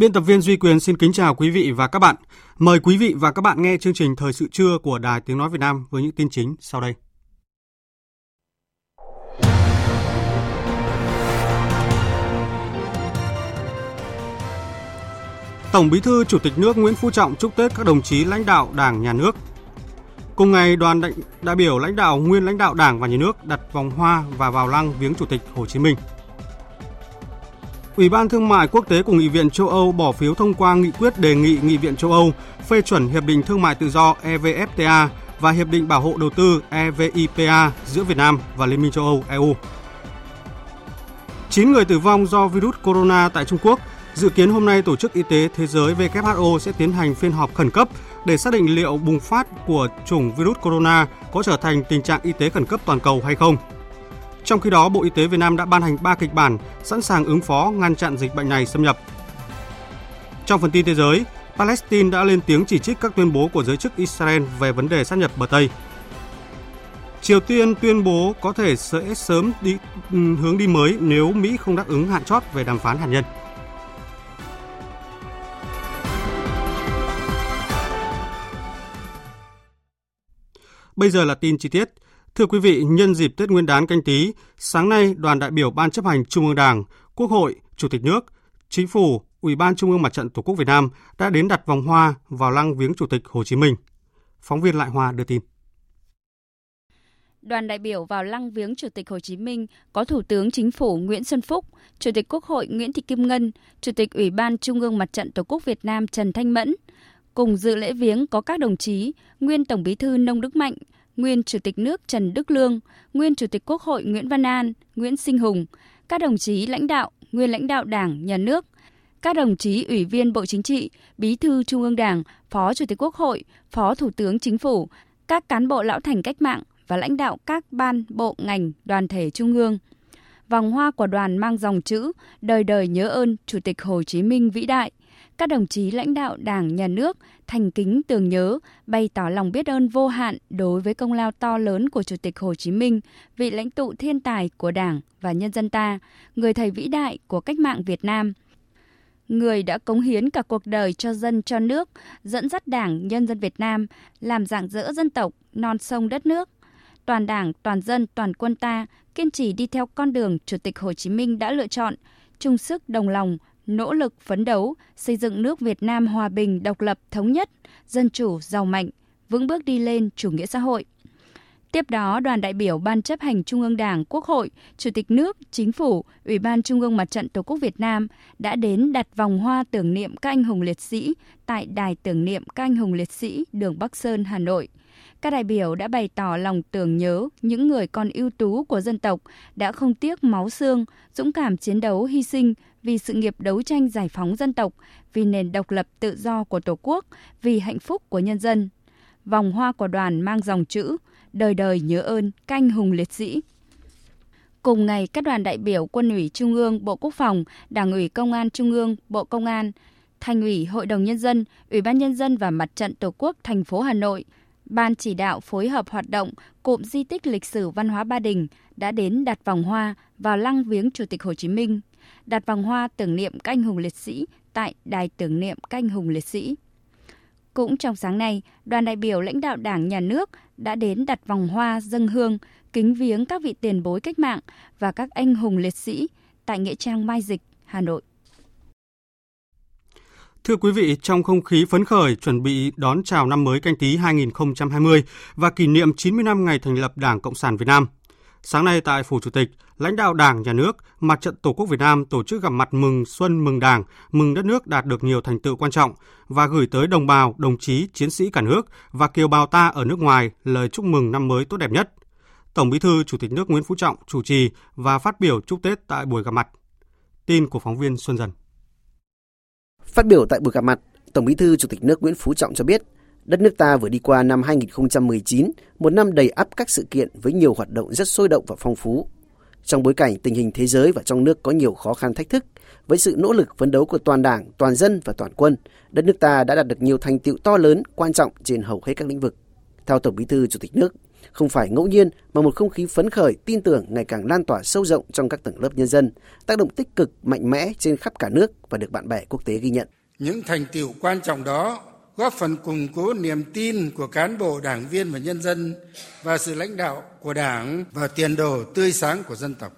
Biên tập viên Duy Quyền xin kính chào quý vị và các bạn. Mời quý vị và các bạn nghe chương trình Thời sự trưa của Đài Tiếng Nói Việt Nam với những tin chính sau đây. Tổng Bí thư Chủ tịch nước Nguyễn Phú Trọng chúc Tết các đồng chí lãnh đạo Đảng, Nhà nước. Cùng ngày, đoàn đại, đại biểu lãnh đạo nguyên lãnh đạo Đảng và Nhà nước đặt vòng hoa và vào lăng viếng Chủ tịch Hồ Chí Minh. Ủy ban Thương mại Quốc tế của Nghị viện châu Âu bỏ phiếu thông qua nghị quyết đề nghị Nghị viện châu Âu phê chuẩn Hiệp định Thương mại Tự do EVFTA và Hiệp định Bảo hộ Đầu tư EVIPA giữa Việt Nam và Liên minh châu Âu EU. 9 người tử vong do virus corona tại Trung Quốc. Dự kiến hôm nay Tổ chức Y tế Thế giới WHO sẽ tiến hành phiên họp khẩn cấp để xác định liệu bùng phát của chủng virus corona có trở thành tình trạng y tế khẩn cấp toàn cầu hay không. Trong khi đó, Bộ Y tế Việt Nam đã ban hành 3 kịch bản sẵn sàng ứng phó ngăn chặn dịch bệnh này xâm nhập. Trong phần tin thế giới, Palestine đã lên tiếng chỉ trích các tuyên bố của giới chức Israel về vấn đề sát nhập bờ Tây. Triều Tiên tuyên bố có thể sẽ sớm đi ừ, hướng đi mới nếu Mỹ không đáp ứng hạn chót về đàm phán hạt nhân. Bây giờ là tin chi tiết. Thưa quý vị, nhân dịp Tết Nguyên đán canh tí, sáng nay đoàn đại biểu Ban chấp hành Trung ương Đảng, Quốc hội, Chủ tịch nước, Chính phủ, Ủy ban Trung ương Mặt trận Tổ quốc Việt Nam đã đến đặt vòng hoa vào lăng viếng Chủ tịch Hồ Chí Minh. Phóng viên Lại Hoa đưa tin. Đoàn đại biểu vào lăng viếng Chủ tịch Hồ Chí Minh có Thủ tướng Chính phủ Nguyễn Xuân Phúc, Chủ tịch Quốc hội Nguyễn Thị Kim Ngân, Chủ tịch Ủy ban Trung ương Mặt trận Tổ quốc Việt Nam Trần Thanh Mẫn. Cùng dự lễ viếng có các đồng chí nguyên Tổng Bí thư Nông Đức Mạnh, nguyên Chủ tịch nước Trần Đức Lương, nguyên Chủ tịch Quốc hội Nguyễn Văn An, Nguyễn Sinh Hùng, các đồng chí lãnh đạo, nguyên lãnh đạo Đảng, Nhà nước, các đồng chí Ủy viên Bộ Chính trị, Bí thư Trung ương Đảng, Phó Chủ tịch Quốc hội, Phó Thủ tướng Chính phủ, các cán bộ lão thành cách mạng và lãnh đạo các ban, bộ, ngành, đoàn thể Trung ương. Vòng hoa của đoàn mang dòng chữ Đời đời nhớ ơn Chủ tịch Hồ Chí Minh vĩ đại các đồng chí lãnh đạo Đảng, Nhà nước thành kính tưởng nhớ, bày tỏ lòng biết ơn vô hạn đối với công lao to lớn của Chủ tịch Hồ Chí Minh, vị lãnh tụ thiên tài của Đảng và nhân dân ta, người thầy vĩ đại của cách mạng Việt Nam. Người đã cống hiến cả cuộc đời cho dân cho nước, dẫn dắt Đảng, nhân dân Việt Nam, làm dạng dỡ dân tộc, non sông đất nước. Toàn Đảng, toàn dân, toàn quân ta kiên trì đi theo con đường Chủ tịch Hồ Chí Minh đã lựa chọn, chung sức đồng lòng, nỗ lực phấn đấu xây dựng nước Việt Nam hòa bình, độc lập, thống nhất, dân chủ, giàu mạnh, vững bước đi lên chủ nghĩa xã hội. Tiếp đó, đoàn đại biểu Ban chấp hành Trung ương Đảng, Quốc hội, Chủ tịch nước, Chính phủ, Ủy ban Trung ương Mặt trận Tổ quốc Việt Nam đã đến đặt vòng hoa tưởng niệm các anh hùng liệt sĩ tại Đài tưởng niệm các anh hùng liệt sĩ đường Bắc Sơn, Hà Nội. Các đại biểu đã bày tỏ lòng tưởng nhớ những người con ưu tú của dân tộc đã không tiếc máu xương, dũng cảm chiến đấu hy sinh vì sự nghiệp đấu tranh giải phóng dân tộc, vì nền độc lập tự do của Tổ quốc, vì hạnh phúc của nhân dân. Vòng hoa của đoàn mang dòng chữ Đời đời nhớ ơn canh hùng liệt sĩ. Cùng ngày, các đoàn đại biểu Quân ủy Trung ương, Bộ Quốc phòng, Đảng ủy Công an Trung ương, Bộ Công an, Thành ủy, Hội đồng Nhân dân, Ủy ban Nhân dân và Mặt trận Tổ quốc thành phố Hà Nội, Ban chỉ đạo phối hợp hoạt động cụm di tích lịch sử văn hóa Ba Đình đã đến đặt vòng hoa vào lăng viếng Chủ tịch Hồ Chí Minh đặt vòng hoa tưởng niệm các anh hùng liệt sĩ tại Đài tưởng niệm các anh hùng liệt sĩ. Cũng trong sáng nay, đoàn đại biểu lãnh đạo Đảng, Nhà nước đã đến đặt vòng hoa dâng hương, kính viếng các vị tiền bối cách mạng và các anh hùng liệt sĩ tại Nghĩa Trang Mai Dịch, Hà Nội. Thưa quý vị, trong không khí phấn khởi chuẩn bị đón chào năm mới canh tí 2020 và kỷ niệm 90 năm ngày thành lập Đảng Cộng sản Việt Nam – Sáng nay tại Phủ Chủ tịch, lãnh đạo Đảng, Nhà nước, Mặt trận Tổ quốc Việt Nam tổ chức gặp mặt mừng xuân mừng Đảng, mừng đất nước đạt được nhiều thành tựu quan trọng và gửi tới đồng bào, đồng chí, chiến sĩ cả nước và kiều bào ta ở nước ngoài lời chúc mừng năm mới tốt đẹp nhất. Tổng Bí thư Chủ tịch nước Nguyễn Phú Trọng chủ trì và phát biểu chúc Tết tại buổi gặp mặt. Tin của phóng viên Xuân Dần. Phát biểu tại buổi gặp mặt, Tổng Bí thư Chủ tịch nước Nguyễn Phú Trọng cho biết, đất nước ta vừa đi qua năm 2019, một năm đầy ắp các sự kiện với nhiều hoạt động rất sôi động và phong phú. Trong bối cảnh tình hình thế giới và trong nước có nhiều khó khăn thách thức, với sự nỗ lực phấn đấu của toàn Đảng, toàn dân và toàn quân, đất nước ta đã đạt được nhiều thành tiệu to lớn, quan trọng trên hầu hết các lĩnh vực. Theo Tổng Bí thư Chủ tịch nước, không phải ngẫu nhiên mà một không khí phấn khởi, tin tưởng ngày càng lan tỏa sâu rộng trong các tầng lớp nhân dân, tác động tích cực, mạnh mẽ trên khắp cả nước và được bạn bè quốc tế ghi nhận. Những thành tiệu quan trọng đó góp phần củng cố niềm tin của cán bộ, đảng viên và nhân dân và sự lãnh đạo của Đảng và tiền đồ tươi sáng của dân tộc.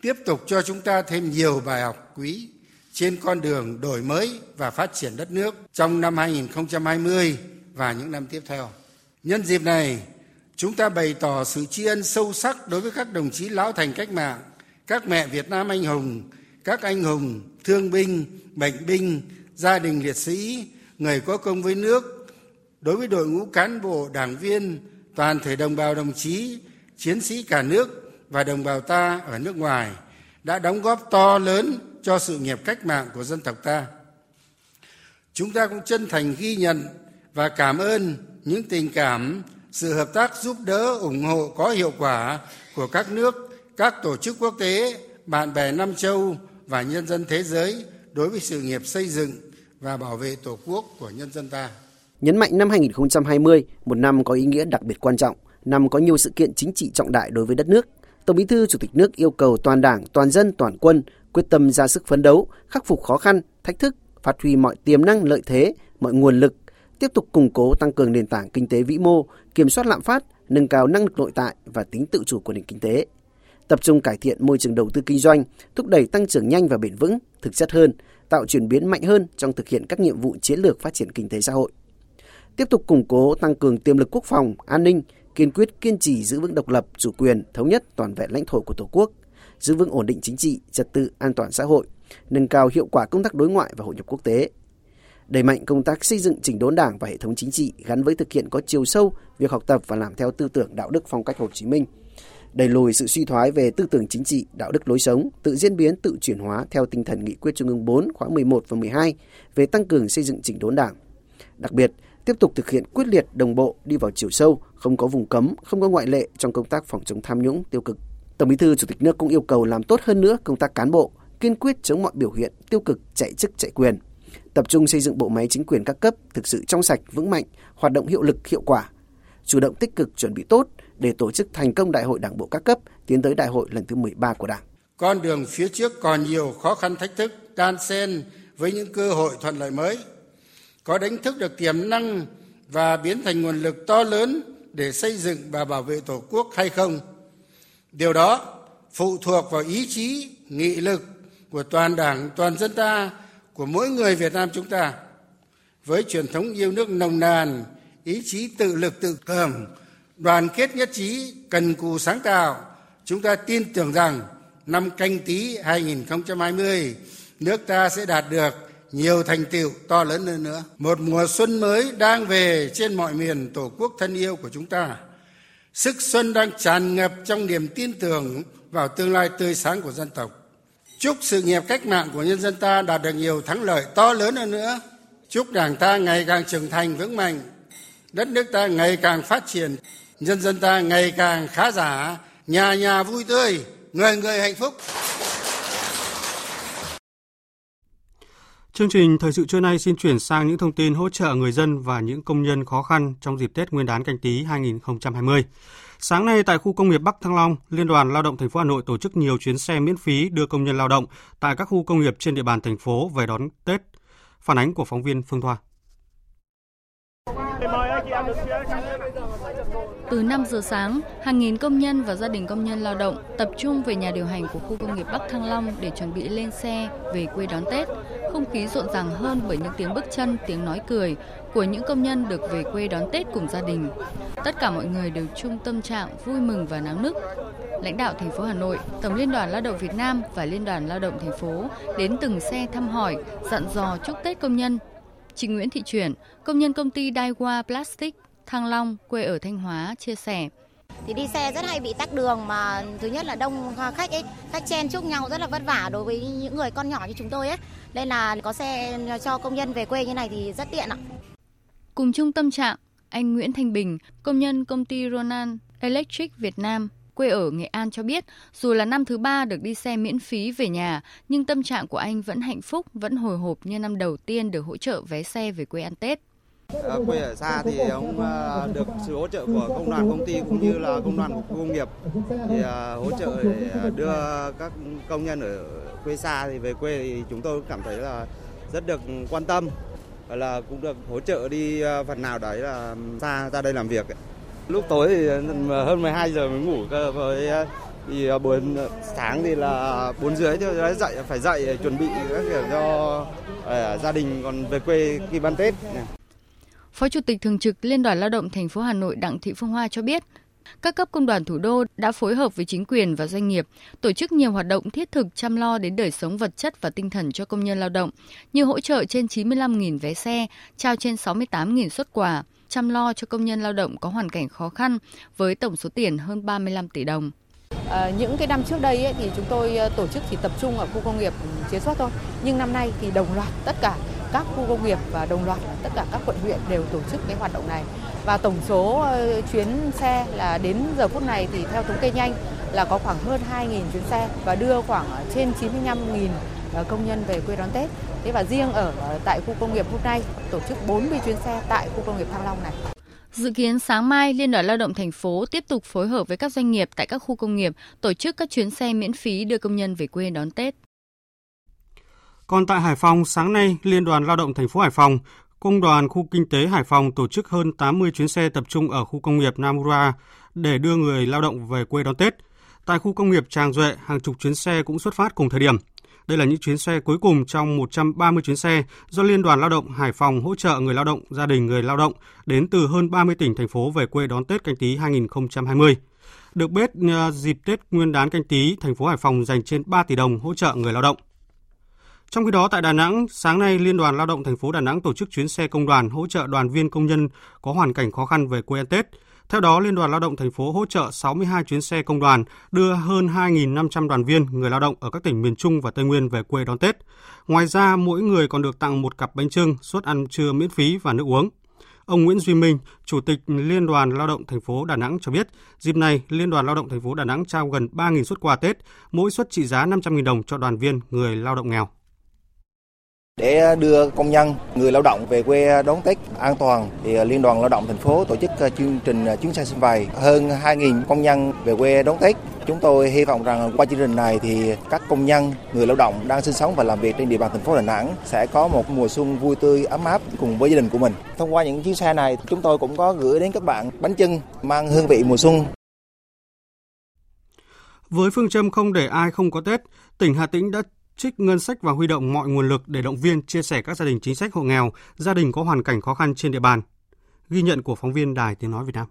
Tiếp tục cho chúng ta thêm nhiều bài học quý trên con đường đổi mới và phát triển đất nước trong năm 2020 và những năm tiếp theo. Nhân dịp này, chúng ta bày tỏ sự tri ân sâu sắc đối với các đồng chí lão thành cách mạng, các mẹ Việt Nam anh hùng, các anh hùng, thương binh, bệnh binh, gia đình liệt sĩ, người có công với nước, đối với đội ngũ cán bộ, đảng viên, toàn thể đồng bào đồng chí, chiến sĩ cả nước và đồng bào ta ở nước ngoài đã đóng góp to lớn cho sự nghiệp cách mạng của dân tộc ta. Chúng ta cũng chân thành ghi nhận và cảm ơn những tình cảm, sự hợp tác giúp đỡ, ủng hộ có hiệu quả của các nước, các tổ chức quốc tế, bạn bè Nam Châu và nhân dân thế giới đối với sự nghiệp xây dựng và bảo vệ Tổ quốc của nhân dân ta. Nhấn mạnh năm 2020, một năm có ý nghĩa đặc biệt quan trọng, năm có nhiều sự kiện chính trị trọng đại đối với đất nước. Tổng Bí thư Chủ tịch nước yêu cầu toàn Đảng, toàn dân, toàn quân quyết tâm ra sức phấn đấu, khắc phục khó khăn, thách thức, phát huy mọi tiềm năng lợi thế, mọi nguồn lực, tiếp tục củng cố tăng cường nền tảng kinh tế vĩ mô, kiểm soát lạm phát, nâng cao năng lực nội tại và tính tự chủ của nền kinh tế. Tập trung cải thiện môi trường đầu tư kinh doanh, thúc đẩy tăng trưởng nhanh và bền vững, thực chất hơn, tạo chuyển biến mạnh hơn trong thực hiện các nhiệm vụ chiến lược phát triển kinh tế xã hội. Tiếp tục củng cố tăng cường tiềm lực quốc phòng, an ninh, kiên quyết kiên trì giữ vững độc lập, chủ quyền, thống nhất toàn vẹn lãnh thổ của Tổ quốc, giữ vững ổn định chính trị, trật tự, an toàn xã hội, nâng cao hiệu quả công tác đối ngoại và hội nhập quốc tế. Đẩy mạnh công tác xây dựng chỉnh đốn Đảng và hệ thống chính trị gắn với thực hiện có chiều sâu việc học tập và làm theo tư tưởng đạo đức phong cách Hồ Chí Minh, đẩy lùi sự suy thoái về tư tưởng chính trị, đạo đức lối sống, tự diễn biến, tự chuyển hóa theo tinh thần nghị quyết Trung ương 4 khóa 11 và 12 về tăng cường xây dựng chỉnh đốn Đảng. Đặc biệt, tiếp tục thực hiện quyết liệt đồng bộ đi vào chiều sâu, không có vùng cấm, không có ngoại lệ trong công tác phòng chống tham nhũng tiêu cực. Tổng Bí thư Chủ tịch nước cũng yêu cầu làm tốt hơn nữa công tác cán bộ, kiên quyết chống mọi biểu hiện tiêu cực chạy chức chạy quyền, tập trung xây dựng bộ máy chính quyền các cấp thực sự trong sạch, vững mạnh, hoạt động hiệu lực, hiệu quả, chủ động tích cực chuẩn bị tốt để tổ chức thành công đại hội đảng bộ các cấp tiến tới đại hội lần thứ 13 của Đảng. Con đường phía trước còn nhiều khó khăn thách thức đan xen với những cơ hội thuận lợi mới. Có đánh thức được tiềm năng và biến thành nguồn lực to lớn để xây dựng và bảo vệ Tổ quốc hay không? Điều đó phụ thuộc vào ý chí, nghị lực của toàn Đảng, toàn dân ta, của mỗi người Việt Nam chúng ta. Với truyền thống yêu nước nồng nàn, ý chí tự lực tự cường, đoàn kết nhất trí, cần cù sáng tạo, chúng ta tin tưởng rằng năm canh tí 2020, nước ta sẽ đạt được nhiều thành tựu to lớn hơn nữa. Một mùa xuân mới đang về trên mọi miền Tổ quốc thân yêu của chúng ta. Sức xuân đang tràn ngập trong niềm tin tưởng vào tương lai tươi sáng của dân tộc. Chúc sự nghiệp cách mạng của nhân dân ta đạt được nhiều thắng lợi to lớn hơn nữa. Chúc Đảng ta ngày càng trưởng thành vững mạnh, đất nước ta ngày càng phát triển, nhân dân ta ngày càng khá giả, nhà nhà vui tươi, người người hạnh phúc. Chương trình thời sự trưa nay xin chuyển sang những thông tin hỗ trợ người dân và những công nhân khó khăn trong dịp Tết Nguyên đán canh tí 2020. Sáng nay tại khu công nghiệp Bắc Thăng Long, Liên đoàn Lao động thành phố Hà Nội tổ chức nhiều chuyến xe miễn phí đưa công nhân lao động tại các khu công nghiệp trên địa bàn thành phố về đón Tết. Phản ánh của phóng viên Phương Thoa. Từ 5 giờ sáng, hàng nghìn công nhân và gia đình công nhân lao động tập trung về nhà điều hành của khu công nghiệp Bắc Thăng Long để chuẩn bị lên xe về quê đón Tết. Không khí rộn ràng hơn bởi những tiếng bước chân, tiếng nói cười của những công nhân được về quê đón Tết cùng gia đình. Tất cả mọi người đều chung tâm trạng vui mừng và náo nức. lãnh đạo thành phố Hà Nội, Tổng Liên đoàn Lao động Việt Nam và Liên đoàn Lao động thành phố đến từng xe thăm hỏi, dặn dò chúc Tết công nhân. Chị Nguyễn Thị Chuyển, công nhân công ty Daiwa Plastic Thăng Long, quê ở Thanh Hóa, chia sẻ. Thì đi xe rất hay bị tắc đường mà thứ nhất là đông khách ấy, khách chen chúc nhau rất là vất vả đối với những người con nhỏ như chúng tôi ấy. Nên là có xe cho công nhân về quê như này thì rất tiện ạ. Cùng chung tâm trạng, anh Nguyễn Thanh Bình, công nhân công ty Ronan Electric Việt Nam, quê ở Nghệ An cho biết, dù là năm thứ ba được đi xe miễn phí về nhà, nhưng tâm trạng của anh vẫn hạnh phúc, vẫn hồi hộp như năm đầu tiên được hỗ trợ vé xe về quê ăn Tết. Ờ, quê ở xa thì ông à, được sự hỗ trợ của công đoàn công ty cũng như là công đoàn của khu công nghiệp thì à, hỗ trợ để đưa các công nhân ở quê xa thì về quê thì chúng tôi cảm thấy là rất được quan tâm và là cũng được hỗ trợ đi phần nào đấy là xa ra đây làm việc. Lúc tối thì hơn 12 giờ mới ngủ cơ với thì buổi sáng thì là bốn rưỡi thì dậy phải dậy chuẩn bị các kiểu cho gia đình còn về quê khi ban Tết. Phó Chủ tịch Thường trực Liên đoàn Lao động thành phố Hà Nội Đặng Thị Phương Hoa cho biết, các cấp công đoàn thủ đô đã phối hợp với chính quyền và doanh nghiệp tổ chức nhiều hoạt động thiết thực chăm lo đến đời sống vật chất và tinh thần cho công nhân lao động, như hỗ trợ trên 95.000 vé xe, trao trên 68.000 xuất quà, chăm lo cho công nhân lao động có hoàn cảnh khó khăn với tổng số tiền hơn 35 tỷ đồng. À, những cái năm trước đây ấy, thì chúng tôi ờ, tổ chức chỉ tập trung ở khu công nghiệp chế xuất thôi, nhưng năm nay thì đồng loạt tất cả các khu công nghiệp và đồng loạt tất cả các quận huyện đều tổ chức cái hoạt động này và tổng số ờ, chuyến xe là đến giờ phút này thì theo thống kê nhanh là có khoảng hơn 2.000 chuyến xe và đưa khoảng trên 95.000 ờ, công nhân về quê đón Tết. Thế và riêng ở ờ, tại khu công nghiệp hôm nay tổ chức 40 chuyến xe tại khu công nghiệp Thăng Long này. Dự kiến sáng mai, Liên đoàn Lao động thành phố tiếp tục phối hợp với các doanh nghiệp tại các khu công nghiệp tổ chức các chuyến xe miễn phí đưa công nhân về quê đón Tết. Còn tại Hải Phòng, sáng nay, Liên đoàn Lao động thành phố Hải Phòng, Công đoàn khu kinh tế Hải Phòng tổ chức hơn 80 chuyến xe tập trung ở khu công nghiệp Namura để đưa người lao động về quê đón Tết. Tại khu công nghiệp Tràng Duệ, hàng chục chuyến xe cũng xuất phát cùng thời điểm. Đây là những chuyến xe cuối cùng trong 130 chuyến xe do Liên đoàn Lao động Hải Phòng hỗ trợ người lao động, gia đình người lao động đến từ hơn 30 tỉnh, thành phố về quê đón Tết canh tí 2020. Được biết, à, dịp Tết Nguyên đán canh tí, thành phố Hải Phòng dành trên 3 tỷ đồng hỗ trợ người lao động. Trong khi đó tại Đà Nẵng, sáng nay Liên đoàn Lao động thành phố Đà Nẵng tổ chức chuyến xe công đoàn hỗ trợ đoàn viên công nhân có hoàn cảnh khó khăn về quê ăn Tết. Theo đó, Liên đoàn Lao động thành phố hỗ trợ 62 chuyến xe công đoàn đưa hơn 2.500 đoàn viên người lao động ở các tỉnh miền Trung và Tây Nguyên về quê đón Tết. Ngoài ra, mỗi người còn được tặng một cặp bánh trưng, suất ăn trưa miễn phí và nước uống. Ông Nguyễn Duy Minh, Chủ tịch Liên đoàn Lao động thành phố Đà Nẵng cho biết, dịp này Liên đoàn Lao động thành phố Đà Nẵng trao gần 3.000 suất quà Tết, mỗi suất trị giá 500.000 đồng cho đoàn viên người lao động nghèo. Để đưa công nhân, người lao động về quê đón Tết an toàn thì Liên đoàn Lao động thành phố tổ chức chương trình chuyến xe xuân vầy hơn 2.000 công nhân về quê đón Tết. Chúng tôi hy vọng rằng qua chương trình này thì các công nhân, người lao động đang sinh sống và làm việc trên địa bàn thành phố Đà Nẵng sẽ có một mùa xuân vui tươi ấm áp cùng với gia đình của mình. Thông qua những chuyến xe này, chúng tôi cũng có gửi đến các bạn bánh trưng mang hương vị mùa xuân. Với phương châm không để ai không có Tết, tỉnh Hà Tĩnh đã trích ngân sách và huy động mọi nguồn lực để động viên chia sẻ các gia đình chính sách hộ nghèo, gia đình có hoàn cảnh khó khăn trên địa bàn. Ghi nhận của phóng viên Đài Tiếng Nói Việt Nam.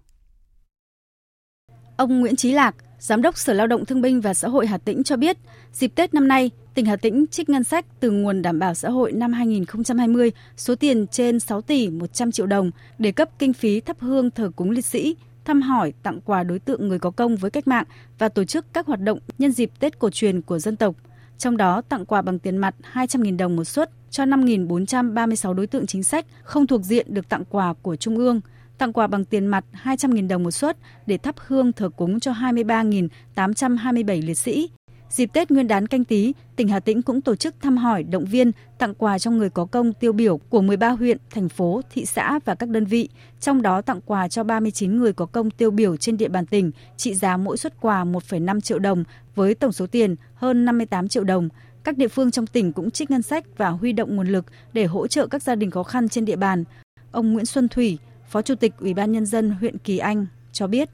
Ông Nguyễn Chí Lạc, Giám đốc Sở Lao động Thương binh và Xã hội Hà Tĩnh cho biết, dịp Tết năm nay, tỉnh Hà Tĩnh trích ngân sách từ nguồn đảm bảo xã hội năm 2020 số tiền trên 6 tỷ 100 triệu đồng để cấp kinh phí thắp hương thờ cúng liệt sĩ, thăm hỏi, tặng quà đối tượng người có công với cách mạng và tổ chức các hoạt động nhân dịp Tết cổ truyền của dân tộc – trong đó tặng quà bằng tiền mặt 200.000 đồng một suất cho 5.436 đối tượng chính sách không thuộc diện được tặng quà của Trung ương, tặng quà bằng tiền mặt 200.000 đồng một suất để thắp hương thờ cúng cho 23.827 liệt sĩ, Dịp Tết Nguyên đán canh tí, tỉnh Hà Tĩnh cũng tổ chức thăm hỏi, động viên, tặng quà cho người có công tiêu biểu của 13 huyện, thành phố, thị xã và các đơn vị, trong đó tặng quà cho 39 người có công tiêu biểu trên địa bàn tỉnh, trị giá mỗi suất quà 1,5 triệu đồng với tổng số tiền hơn 58 triệu đồng. Các địa phương trong tỉnh cũng trích ngân sách và huy động nguồn lực để hỗ trợ các gia đình khó khăn trên địa bàn. Ông Nguyễn Xuân Thủy, Phó Chủ tịch Ủy ban Nhân dân huyện Kỳ Anh cho biết.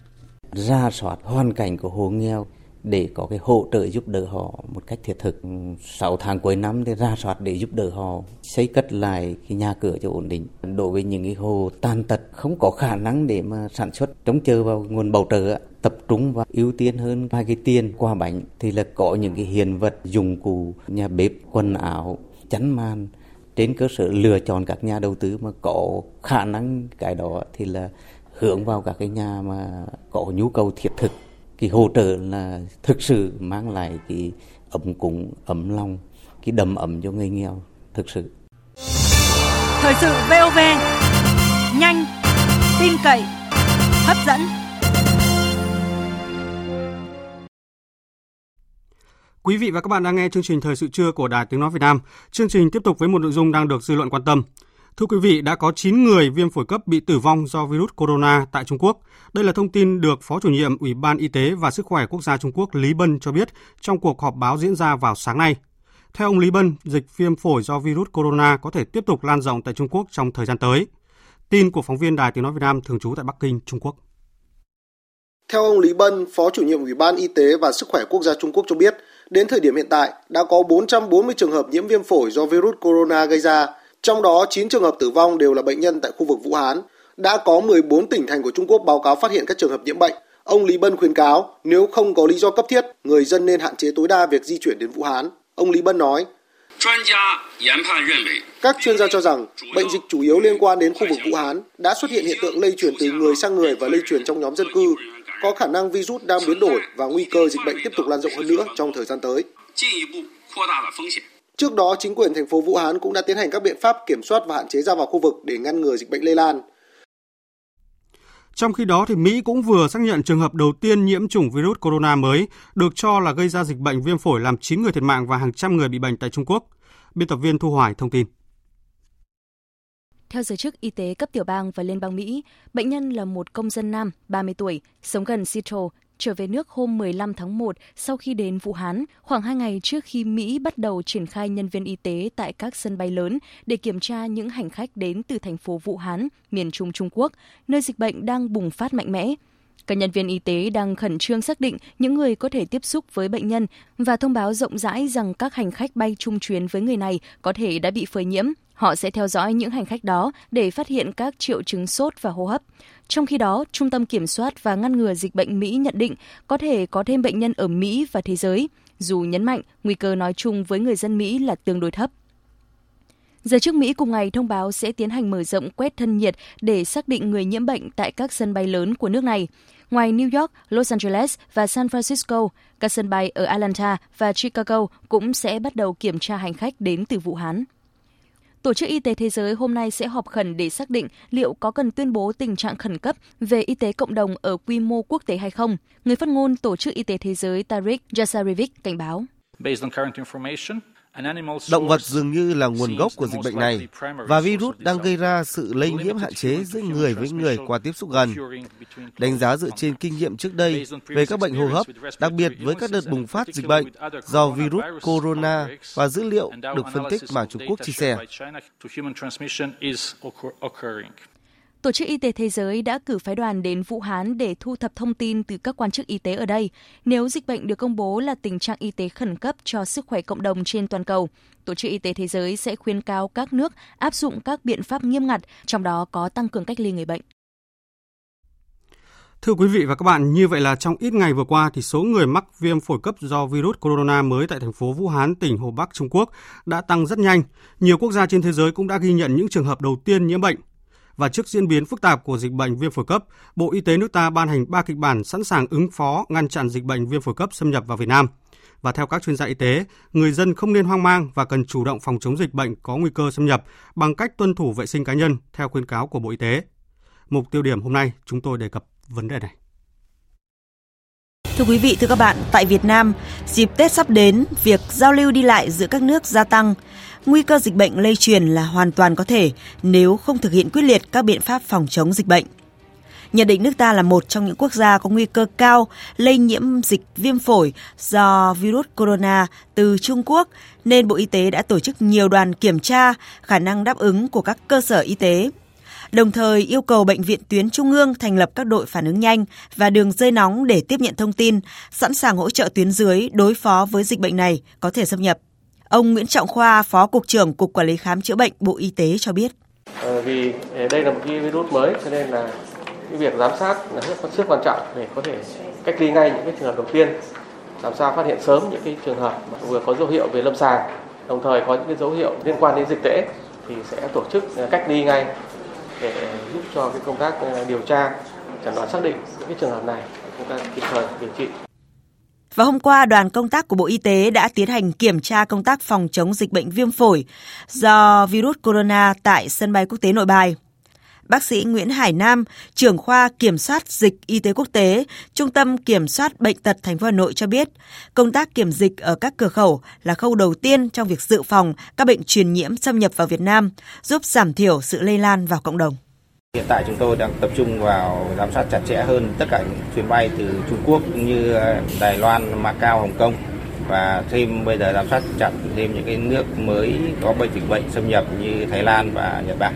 Ra soát hoàn cảnh của hộ nghèo để có cái hỗ trợ giúp đỡ họ một cách thiết thực. 6 tháng cuối năm thì ra soát để giúp đỡ họ, xây cất lại cái nhà cửa cho ổn định. Đối với những cái hồ tàn tật, không có khả năng để mà sản xuất chống chờ vào nguồn bảo trợ tập trung và ưu tiên hơn hai cái tiền qua bánh thì là có những cái hiện vật dụng cụ, nhà bếp, quần áo chắn màn trên cơ sở lựa chọn các nhà đầu tư mà có khả năng cái đó thì là hướng vào các cái nhà mà có nhu cầu thiết thực cái hỗ trợ là thực sự mang lại cái ấm cúng ấm lòng cái đầm ấm cho người nghèo thực sự thời sự VOV nhanh tin cậy hấp dẫn Quý vị và các bạn đang nghe chương trình Thời sự trưa của Đài Tiếng Nói Việt Nam. Chương trình tiếp tục với một nội dung đang được dư luận quan tâm. Thưa quý vị, đã có 9 người viêm phổi cấp bị tử vong do virus corona tại Trung Quốc. Đây là thông tin được Phó chủ nhiệm Ủy ban Y tế và Sức khỏe Quốc gia Trung Quốc Lý Bân cho biết trong cuộc họp báo diễn ra vào sáng nay. Theo ông Lý Bân, dịch viêm phổi do virus corona có thể tiếp tục lan rộng tại Trung Quốc trong thời gian tới. Tin của phóng viên Đài Tiếng Nói Việt Nam thường trú tại Bắc Kinh, Trung Quốc. Theo ông Lý Bân, Phó chủ nhiệm Ủy ban Y tế và Sức khỏe Quốc gia Trung Quốc cho biết, đến thời điểm hiện tại đã có 440 trường hợp nhiễm viêm phổi do virus corona gây ra, trong đó 9 trường hợp tử vong đều là bệnh nhân tại khu vực Vũ Hán. Đã có 14 tỉnh thành của Trung Quốc báo cáo phát hiện các trường hợp nhiễm bệnh. Ông Lý Bân khuyến cáo nếu không có lý do cấp thiết, người dân nên hạn chế tối đa việc di chuyển đến Vũ Hán. Ông Lý Bân nói, các chuyên gia cho rằng bệnh dịch chủ yếu liên quan đến khu vực Vũ Hán đã xuất hiện hiện tượng lây truyền từ người sang người và lây truyền trong nhóm dân cư, có khả năng virus đang biến đổi và nguy cơ dịch bệnh tiếp tục lan rộng hơn nữa trong thời gian tới. Trước đó, chính quyền thành phố Vũ Hán cũng đã tiến hành các biện pháp kiểm soát và hạn chế ra vào khu vực để ngăn ngừa dịch bệnh lây lan. Trong khi đó, thì Mỹ cũng vừa xác nhận trường hợp đầu tiên nhiễm chủng virus corona mới, được cho là gây ra dịch bệnh viêm phổi làm 9 người thiệt mạng và hàng trăm người bị bệnh tại Trung Quốc. Biên tập viên Thu Hoài thông tin. Theo giới chức y tế cấp tiểu bang và liên bang Mỹ, bệnh nhân là một công dân nam, 30 tuổi, sống gần Seattle, trở về nước hôm 15 tháng 1 sau khi đến Vũ Hán, khoảng 2 ngày trước khi Mỹ bắt đầu triển khai nhân viên y tế tại các sân bay lớn để kiểm tra những hành khách đến từ thành phố Vũ Hán, miền Trung Trung Quốc, nơi dịch bệnh đang bùng phát mạnh mẽ. Các nhân viên y tế đang khẩn trương xác định những người có thể tiếp xúc với bệnh nhân và thông báo rộng rãi rằng các hành khách bay chung chuyến với người này có thể đã bị phơi nhiễm. Họ sẽ theo dõi những hành khách đó để phát hiện các triệu chứng sốt và hô hấp. Trong khi đó, Trung tâm Kiểm soát và Ngăn ngừa Dịch bệnh Mỹ nhận định có thể có thêm bệnh nhân ở Mỹ và thế giới, dù nhấn mạnh nguy cơ nói chung với người dân Mỹ là tương đối thấp. Giới chức Mỹ cùng ngày thông báo sẽ tiến hành mở rộng quét thân nhiệt để xác định người nhiễm bệnh tại các sân bay lớn của nước này. Ngoài New York, Los Angeles và San Francisco, các sân bay ở Atlanta và Chicago cũng sẽ bắt đầu kiểm tra hành khách đến từ Vũ Hán. Tổ chức Y tế Thế giới hôm nay sẽ họp khẩn để xác định liệu có cần tuyên bố tình trạng khẩn cấp về y tế cộng đồng ở quy mô quốc tế hay không. Người phát ngôn Tổ chức Y tế Thế giới Tariq Jasarevic cảnh báo. Động vật dường như là nguồn gốc của dịch bệnh này và virus đang gây ra sự lây nhiễm hạn chế giữa người với người qua tiếp xúc gần. Đánh giá dựa trên kinh nghiệm trước đây về các bệnh hô hấp, đặc biệt với các đợt bùng phát dịch bệnh do virus corona và dữ liệu được phân tích mà Trung Quốc chia sẻ. Tổ chức Y tế Thế giới đã cử phái đoàn đến Vũ Hán để thu thập thông tin từ các quan chức y tế ở đây. Nếu dịch bệnh được công bố là tình trạng y tế khẩn cấp cho sức khỏe cộng đồng trên toàn cầu, Tổ chức Y tế Thế giới sẽ khuyến cáo các nước áp dụng các biện pháp nghiêm ngặt, trong đó có tăng cường cách ly người bệnh. Thưa quý vị và các bạn, như vậy là trong ít ngày vừa qua thì số người mắc viêm phổi cấp do virus corona mới tại thành phố Vũ Hán, tỉnh Hồ Bắc, Trung Quốc đã tăng rất nhanh. Nhiều quốc gia trên thế giới cũng đã ghi nhận những trường hợp đầu tiên nhiễm bệnh và trước diễn biến phức tạp của dịch bệnh viêm phổi cấp, Bộ Y tế nước ta ban hành 3 kịch bản sẵn sàng ứng phó ngăn chặn dịch bệnh viêm phổi cấp xâm nhập vào Việt Nam. Và theo các chuyên gia y tế, người dân không nên hoang mang và cần chủ động phòng chống dịch bệnh có nguy cơ xâm nhập bằng cách tuân thủ vệ sinh cá nhân theo khuyến cáo của Bộ Y tế. Mục tiêu điểm hôm nay chúng tôi đề cập vấn đề này. Thưa quý vị, thưa các bạn, tại Việt Nam, dịp Tết sắp đến, việc giao lưu đi lại giữa các nước gia tăng nguy cơ dịch bệnh lây truyền là hoàn toàn có thể nếu không thực hiện quyết liệt các biện pháp phòng chống dịch bệnh. Nhận định nước ta là một trong những quốc gia có nguy cơ cao lây nhiễm dịch viêm phổi do virus corona từ Trung Quốc, nên Bộ Y tế đã tổ chức nhiều đoàn kiểm tra khả năng đáp ứng của các cơ sở y tế. đồng thời yêu cầu bệnh viện tuyến trung ương thành lập các đội phản ứng nhanh và đường dây nóng để tiếp nhận thông tin, sẵn sàng hỗ trợ tuyến dưới đối phó với dịch bệnh này có thể xâm nhập. Ông Nguyễn Trọng Khoa, Phó Cục trưởng Cục Quản lý Khám Chữa Bệnh Bộ Y tế cho biết. Ờ, vì ờ, đây là một cái virus mới cho nên là cái việc giám sát là rất, rất quan trọng để có thể cách ly ngay những cái trường hợp đầu tiên làm sao phát hiện sớm những cái trường hợp mà vừa có dấu hiệu về lâm sàng đồng thời có những cái dấu hiệu liên quan đến dịch tễ thì sẽ tổ chức ờ, cách ly ngay để giúp cho cái công tác ờ, điều tra chẩn đoán xác định những cái trường hợp này chúng ta kịp thời điều trị và hôm qua, đoàn công tác của Bộ Y tế đã tiến hành kiểm tra công tác phòng chống dịch bệnh viêm phổi do virus corona tại sân bay quốc tế Nội Bài. Bác sĩ Nguyễn Hải Nam, trưởng khoa kiểm soát dịch y tế quốc tế, Trung tâm Kiểm soát bệnh tật thành phố Hà Nội cho biết, công tác kiểm dịch ở các cửa khẩu là khâu đầu tiên trong việc dự phòng các bệnh truyền nhiễm xâm nhập vào Việt Nam, giúp giảm thiểu sự lây lan vào cộng đồng. Hiện tại chúng tôi đang tập trung vào giám sát chặt chẽ hơn tất cả những chuyến bay từ Trung Quốc như ờ, Đài Loan, Macau, Hồng Kông và thêm bây giờ giám sát chặt thêm những cái nước mới có bệnh dịch bệnh xâm nhập như Thái Lan và Nhật Bản.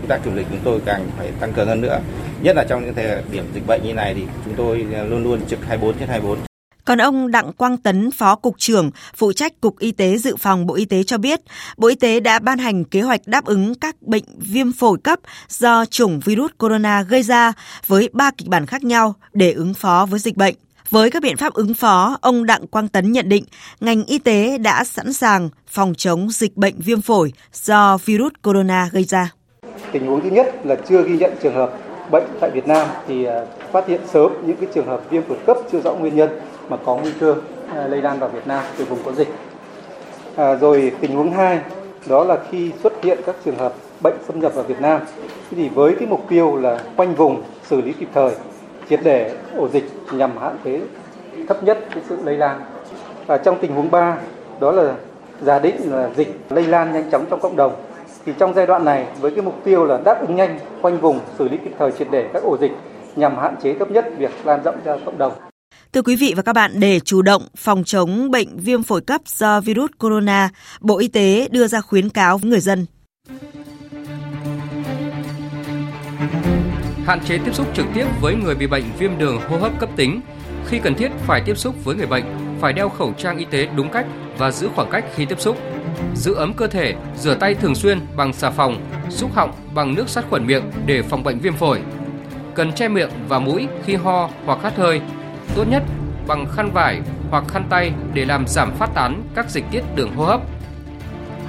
Công tác kiểm dịch chúng tôi càng phải tăng cường hơn nữa. Nhất là trong những thời điểm dịch bệnh như này thì chúng tôi ờ, luôn luôn trực 24 trên 24 còn ông Đặng Quang Tấn, Phó Cục trưởng, phụ trách Cục Y tế Dự phòng Bộ Y tế cho biết, Bộ Y tế đã ban hành kế hoạch đáp ứng các bệnh viêm phổi cấp do chủng virus corona gây ra với ba kịch bản khác nhau để ứng phó với dịch bệnh. Với các biện pháp ứng phó, ông Đặng Quang Tấn nhận định ngành y tế đã sẵn sàng phòng chống dịch bệnh viêm phổi do virus corona gây ra. Tình huống thứ nhất là chưa ghi nhận trường hợp bệnh tại Việt Nam thì à, phát hiện sớm những cái trường hợp viêm phổi cấp chưa rõ nguyên nhân mà có nguy cơ à, lây lan vào Việt Nam từ vùng có dịch. À, rồi tình huống hai đó là khi xuất hiện các trường hợp bệnh xâm nhập vào Việt Nam thì với cái mục tiêu là khoanh vùng xử lý kịp thời triệt để ổ dịch nhằm hạn chế thấp nhất cái sự lây lan. Và trong tình huống 3 đó là giả định là dịch lây lan nhanh chóng trong cộng đồng thì trong giai đoạn này với cái mục tiêu là đáp ứng nhanh khoanh vùng xử lý kịp thời triệt để các ổ dịch nhằm hạn chế thấp nhất việc lan rộng ra cộng đồng. Thưa quý vị và các bạn, để chủ động phòng chống bệnh viêm phổi cấp do virus corona, Bộ Y tế đưa ra khuyến cáo với người dân. Hạn chế tiếp xúc trực tiếp với người bị bệnh viêm đường hô hấp cấp tính. Khi cần thiết phải tiếp xúc với người bệnh, phải đeo khẩu trang y tế đúng cách và giữ khoảng cách khi tiếp xúc. Giữ ấm cơ thể, rửa tay thường xuyên bằng xà phòng, xúc họng bằng nước sát khuẩn miệng để phòng bệnh viêm phổi. Cần che miệng và mũi khi ho hoặc hắt hơi tốt nhất bằng khăn vải hoặc khăn tay để làm giảm phát tán các dịch tiết đường hô hấp.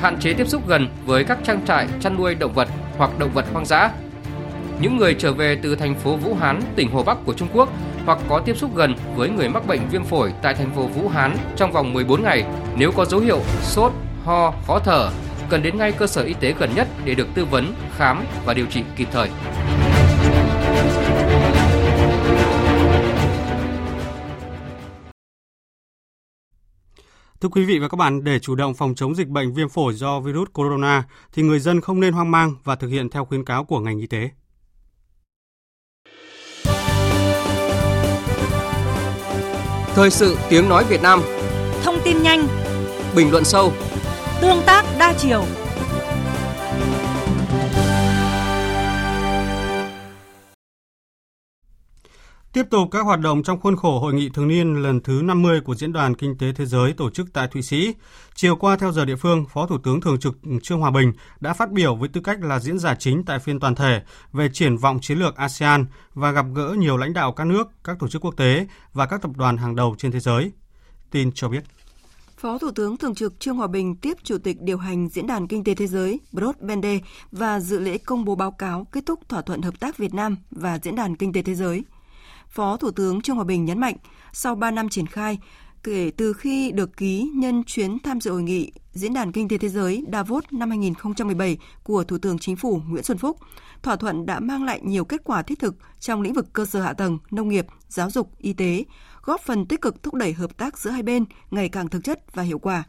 Hạn chế tiếp xúc gần với các trang trại chăn nuôi động vật hoặc động vật hoang dã. Những người trở về từ thành phố Vũ Hán, tỉnh Hồ Bắc của Trung Quốc hoặc có tiếp xúc gần với người mắc bệnh viêm phổi tại thành phố Vũ Hán trong vòng 14 ngày nếu có dấu hiệu sốt, ho, khó thở, cần đến ngay cơ sở y tế gần nhất để được tư vấn, khám và điều trị kịp thời. Thưa quý vị và các bạn, để chủ động phòng chống dịch bệnh viêm phổi do virus corona thì người dân không nên hoang mang và thực hiện theo khuyến cáo của ngành y tế. Thời sự tiếng nói Việt Nam. Thông tin nhanh. Bình luận sâu. Tương tác đa chiều Tiếp tục các hoạt động trong khuôn khổ hội nghị thường niên lần thứ 50 của Diễn đàn Kinh tế Thế giới tổ chức tại Thụy Sĩ. Chiều qua theo giờ địa phương, Phó Thủ tướng Thường trực Trương Hòa Bình đã phát biểu với tư cách là diễn giả chính tại phiên toàn thể về triển vọng chiến lược ASEAN và gặp gỡ nhiều lãnh đạo các nước, các tổ chức quốc tế và các tập đoàn hàng đầu trên thế giới. Tin cho biết. Phó Thủ tướng Thường trực Trương Hòa Bình tiếp Chủ tịch điều hành Diễn đàn Kinh tế Thế giới Brod Bende và dự lễ công bố báo cáo kết thúc thỏa thuận hợp tác Việt Nam và Diễn đàn Kinh tế Thế giới – Phó Thủ tướng Trương Hòa Bình nhấn mạnh, sau 3 năm triển khai, kể từ khi được ký nhân chuyến tham dự hội nghị Diễn đàn Kinh tế Thế giới Davos năm 2017 của Thủ tướng Chính phủ Nguyễn Xuân Phúc, thỏa thuận đã mang lại nhiều kết quả thiết thực trong lĩnh vực cơ sở hạ tầng, nông nghiệp, giáo dục, y tế, góp phần tích cực thúc đẩy hợp tác giữa hai bên ngày càng thực chất và hiệu quả.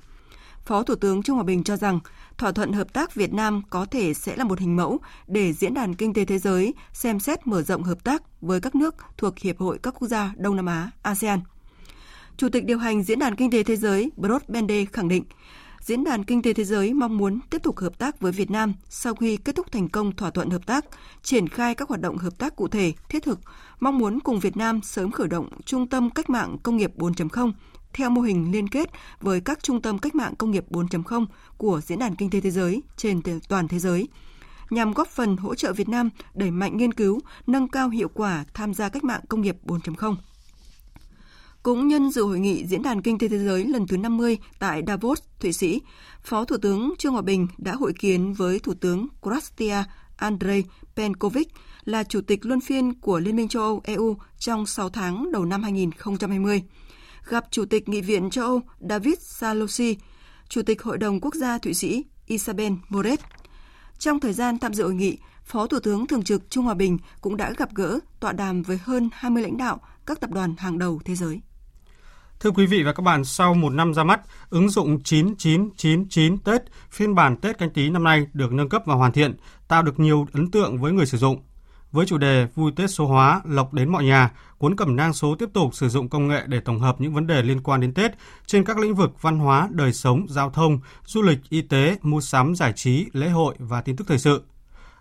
Phó Thủ tướng Trung Hòa Bình cho rằng thỏa thuận hợp tác Việt Nam có thể sẽ là một hình mẫu để Diễn đàn Kinh tế Thế giới xem xét mở rộng hợp tác với các nước thuộc Hiệp hội các quốc gia Đông Nam Á ASEAN. Chủ tịch điều hành Diễn đàn Kinh tế Thế giới Brod Bende khẳng định, Diễn đàn Kinh tế Thế giới mong muốn tiếp tục hợp tác với Việt Nam sau khi kết thúc thành công thỏa thuận hợp tác, triển khai các hoạt động hợp tác cụ thể, thiết thực, mong muốn cùng Việt Nam sớm khởi động Trung tâm Cách mạng Công nghiệp 4.0 theo mô hình liên kết với các trung tâm cách mạng công nghiệp 4.0 của Diễn đàn Kinh tế Thế giới trên toàn thế giới, nhằm góp phần hỗ trợ Việt Nam đẩy mạnh nghiên cứu, nâng cao hiệu quả tham gia cách mạng công nghiệp 4.0. Cũng nhân dự hội nghị Diễn đàn Kinh tế Thế giới lần thứ 50 tại Davos, Thụy Sĩ, Phó Thủ tướng Trương Hòa Bình đã hội kiến với Thủ tướng Croatia Andrei Penkovic là Chủ tịch luân phiên của Liên minh châu Âu EU trong 6 tháng đầu năm 2020. Gặp Chủ tịch Nghị viện châu Âu David Salosi, Chủ tịch Hội đồng Quốc gia Thụy Sĩ Isabel Moret. Trong thời gian tham dự hội nghị, Phó Thủ tướng Thường trực Trung Hòa Bình cũng đã gặp gỡ, tọa đàm với hơn 20 lãnh đạo các tập đoàn hàng đầu thế giới. Thưa quý vị và các bạn, sau một năm ra mắt, ứng dụng 9999 Tết phiên bản Tết canh tí năm nay được nâng cấp và hoàn thiện, tạo được nhiều ấn tượng với người sử dụng. Với chủ đề Vui Tết số hóa, lộc đến mọi nhà, cuốn cẩm nang số tiếp tục sử dụng công nghệ để tổng hợp những vấn đề liên quan đến Tết trên các lĩnh vực văn hóa, đời sống, giao thông, du lịch, y tế, mua sắm, giải trí, lễ hội và tin tức thời sự.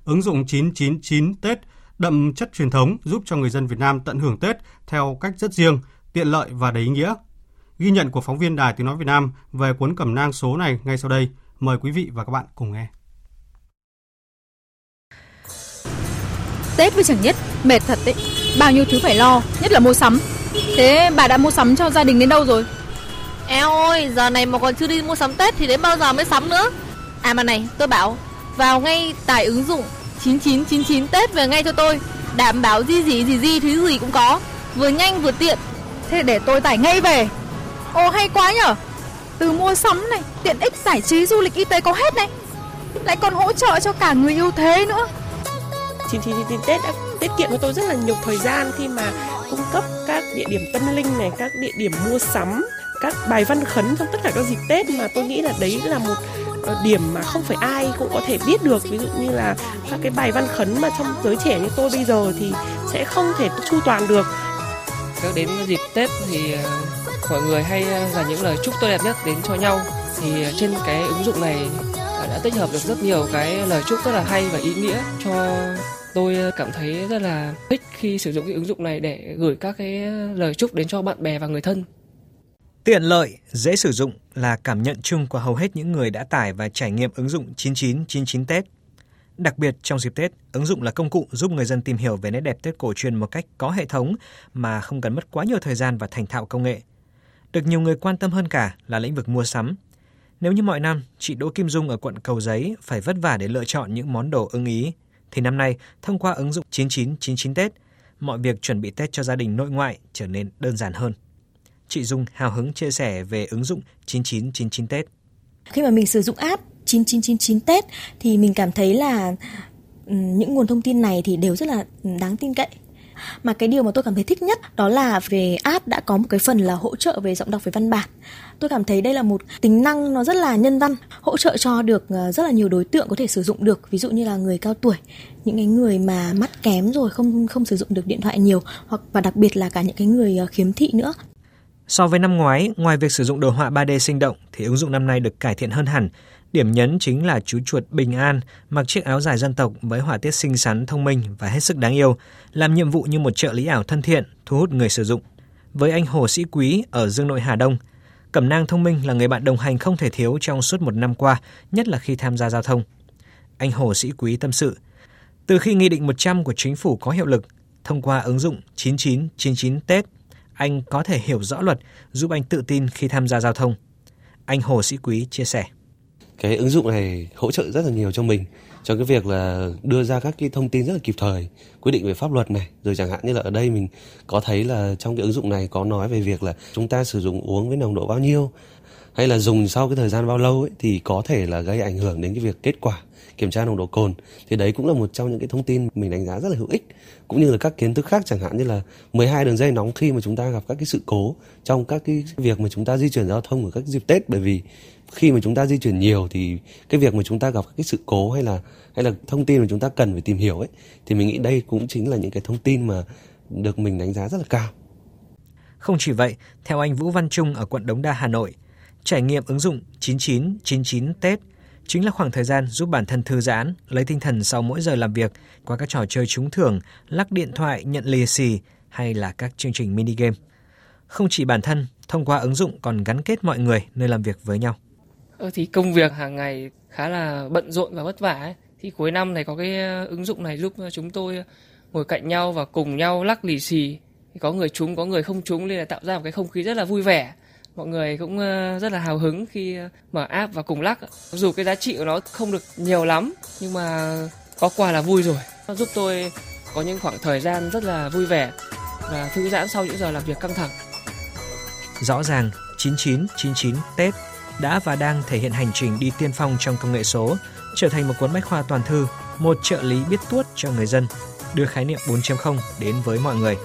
Ứng dụng 999 Tết đậm chất truyền thống giúp cho người dân Việt Nam tận hưởng Tết theo cách rất riêng, tiện lợi và đầy ý nghĩa. Ghi nhận của phóng viên Đài Tiếng Nói Việt Nam về cuốn cẩm nang số này ngay sau đây. Mời quý vị và các bạn cùng nghe. Tết với chẳng nhất, mệt thật đấy. Bao nhiêu thứ phải lo, nhất là mua sắm. Thế bà đã mua sắm cho gia đình đến đâu rồi? Eo ơi, giờ này mà còn chưa đi mua sắm Tết thì đến bao giờ mới sắm nữa? À mà này, tôi bảo, vào ngay tải ứng dụng 9999 Tết về ngay cho tôi. Đảm bảo gì gì gì gì thứ gì cũng có. Vừa nhanh vừa tiện. Thế để tôi tải ngay về. Ồ hay quá nhở Từ mua sắm này, tiện ích giải trí, du lịch, y tế có hết này Lại còn hỗ trợ cho cả người yêu thế nữa 9999 Tết đã tiết kiệm cho tôi rất là nhiều thời gian khi mà cung cấp các địa điểm tâm linh này, các địa điểm mua sắm, các bài văn khấn trong tất cả các dịp Tết. Mà tôi nghĩ là đấy là một ờ, điểm mà không phải ai cũng có thể biết được. Ví dụ như là các cái bài văn khấn mà trong giới trẻ như tôi bây giờ thì sẽ không thể chu toàn được. các đến dịp Tết thì ờ, mọi người hay ờ, là những lời chúc tốt đẹp nhất đến cho nhau. Thì trên cái ứng dụng này đã tích hợp được rất nhiều cái lời chúc rất là hay và ý nghĩa cho tôi ờ, cảm thấy rất là thích khi sử dụng cái ứng dụng này để gửi các cái ờ, lời chúc đến cho bạn bè và người thân. Tiện lợi, dễ sử dụng là cảm nhận chung của hầu hết những người đã tải và trải nghiệm ứng dụng 9999 Tết. Đặc biệt trong dịp Tết, ứng dụng là công cụ giúp người dân tìm hiểu về nét đẹp Tết cổ truyền một cách có hệ thống mà không cần mất quá nhiều thời gian và thành thạo công nghệ. Được nhiều người quan tâm hơn cả là lĩnh vực mua sắm. Nếu như mọi năm, chị Đỗ Kim Dung ở quận Cầu Giấy phải vất vả để lựa chọn những món đồ ưng ý, thì năm nay, thông qua ứng dụng 9999 Tết, mọi việc chuẩn bị Tết cho gia đình nội ngoại trở nên đơn giản hơn. Chị Dung hào hứng chia sẻ về ứng dụng 9999 Tết. Khi mà mình sử dụng app 9999 Tết thì mình cảm thấy là những nguồn thông tin này thì đều rất là đáng tin cậy mà cái điều mà tôi cảm thấy thích nhất đó là về app đã có một cái phần là hỗ trợ về giọng đọc về văn bản tôi cảm thấy đây là một tính năng nó rất là nhân văn hỗ trợ cho được ờ, rất là nhiều đối tượng có thể sử dụng được ví dụ như là người cao tuổi những cái người mà mắt kém rồi không không sử dụng được điện thoại nhiều hoặc và đặc biệt là cả những cái người ờ, khiếm thị nữa So với năm ngoái, ngoài việc sử dụng đồ họa 3D sinh động thì ứng dụng năm nay được cải thiện hơn hẳn. Điểm nhấn chính là chú chuột Bình An mặc chiếc áo dài dân tộc với họa tiết xinh xắn, thông minh và hết sức đáng yêu, làm nhiệm vụ như một trợ lý ảo thân thiện, thu hút người sử dụng. Với anh Hồ Sĩ Quý ở Dương Nội Hà Đông, Cẩm nang thông minh là người bạn đồng hành không thể thiếu trong suốt một năm qua, nhất là khi tham gia giao thông. Anh Hồ Sĩ Quý tâm sự, từ khi Nghị định 100 của chính phủ có hiệu lực, thông qua ứng dụng 9999 Tết, anh có thể hiểu rõ luật, giúp anh tự tin khi tham gia giao thông. Anh Hồ Sĩ Quý chia sẻ. Cái ứng dụng này hỗ trợ rất là nhiều cho mình trong cái việc là đưa ra các cái thông tin rất là kịp thời, quyết định về pháp luật này, rồi chẳng hạn như là ở đây mình có thấy là trong cái ứng dụng này có nói về việc là chúng ta sử dụng uống với nồng độ bao nhiêu hay là dùng sau cái thời gian bao lâu ấy thì có thể là gây ảnh hưởng đến cái việc kết quả kiểm tra nồng độ cồn thì đấy cũng là một trong những cái thông tin mình đánh giá rất là hữu ích cũng như là các kiến thức khác chẳng hạn như là 12 đường dây nóng khi mà chúng ta gặp các cái sự cố trong các cái việc mà chúng ta di chuyển giao thông ở các dịp Tết bởi vì khi mà chúng ta di chuyển nhiều thì cái việc mà chúng ta gặp các cái sự cố hay là hay là thông tin mà chúng ta cần phải tìm hiểu ấy thì mình nghĩ đây cũng chính là những cái thông tin mà được mình đánh giá rất là cao. Không chỉ vậy, theo anh Vũ Văn Trung ở quận Đống Đa Hà Nội, Trải nghiệm ứng dụng 9999 Tết chính là khoảng thời gian giúp bản thân thư giãn, lấy tinh thần sau mỗi giờ làm việc qua các trò chơi trúng thưởng, lắc điện thoại, nhận lì xì hay là các chương trình mini game. Không chỉ bản thân, thông qua ứng dụng còn gắn kết mọi người nơi làm việc với nhau. Ờ, thì công việc hàng ngày khá là bận rộn và vất vả ấy. Thì cuối năm này có cái ờ, ứng dụng này giúp ờ, chúng tôi ờ, ngồi cạnh nhau và cùng nhau lắc lì xì. Có người trúng, có người không trúng nên là tạo ra một cái không khí rất là vui vẻ mọi người cũng ờ, rất là hào hứng khi ờ, mở app và cùng lắc. Dù cái giá trị của nó không được nhiều lắm nhưng mà có quà là vui rồi. Nó giúp tôi có những khoảng thời gian rất là vui vẻ và thư giãn sau những giờ làm việc căng thẳng. Rõ ràng 9999 Tết đã và đang thể hiện hành trình đi tiên phong trong công nghệ số, trở thành một cuốn bách khoa toàn thư, một trợ lý biết tuốt cho người dân, đưa khái niệm 4.0 đến với mọi người.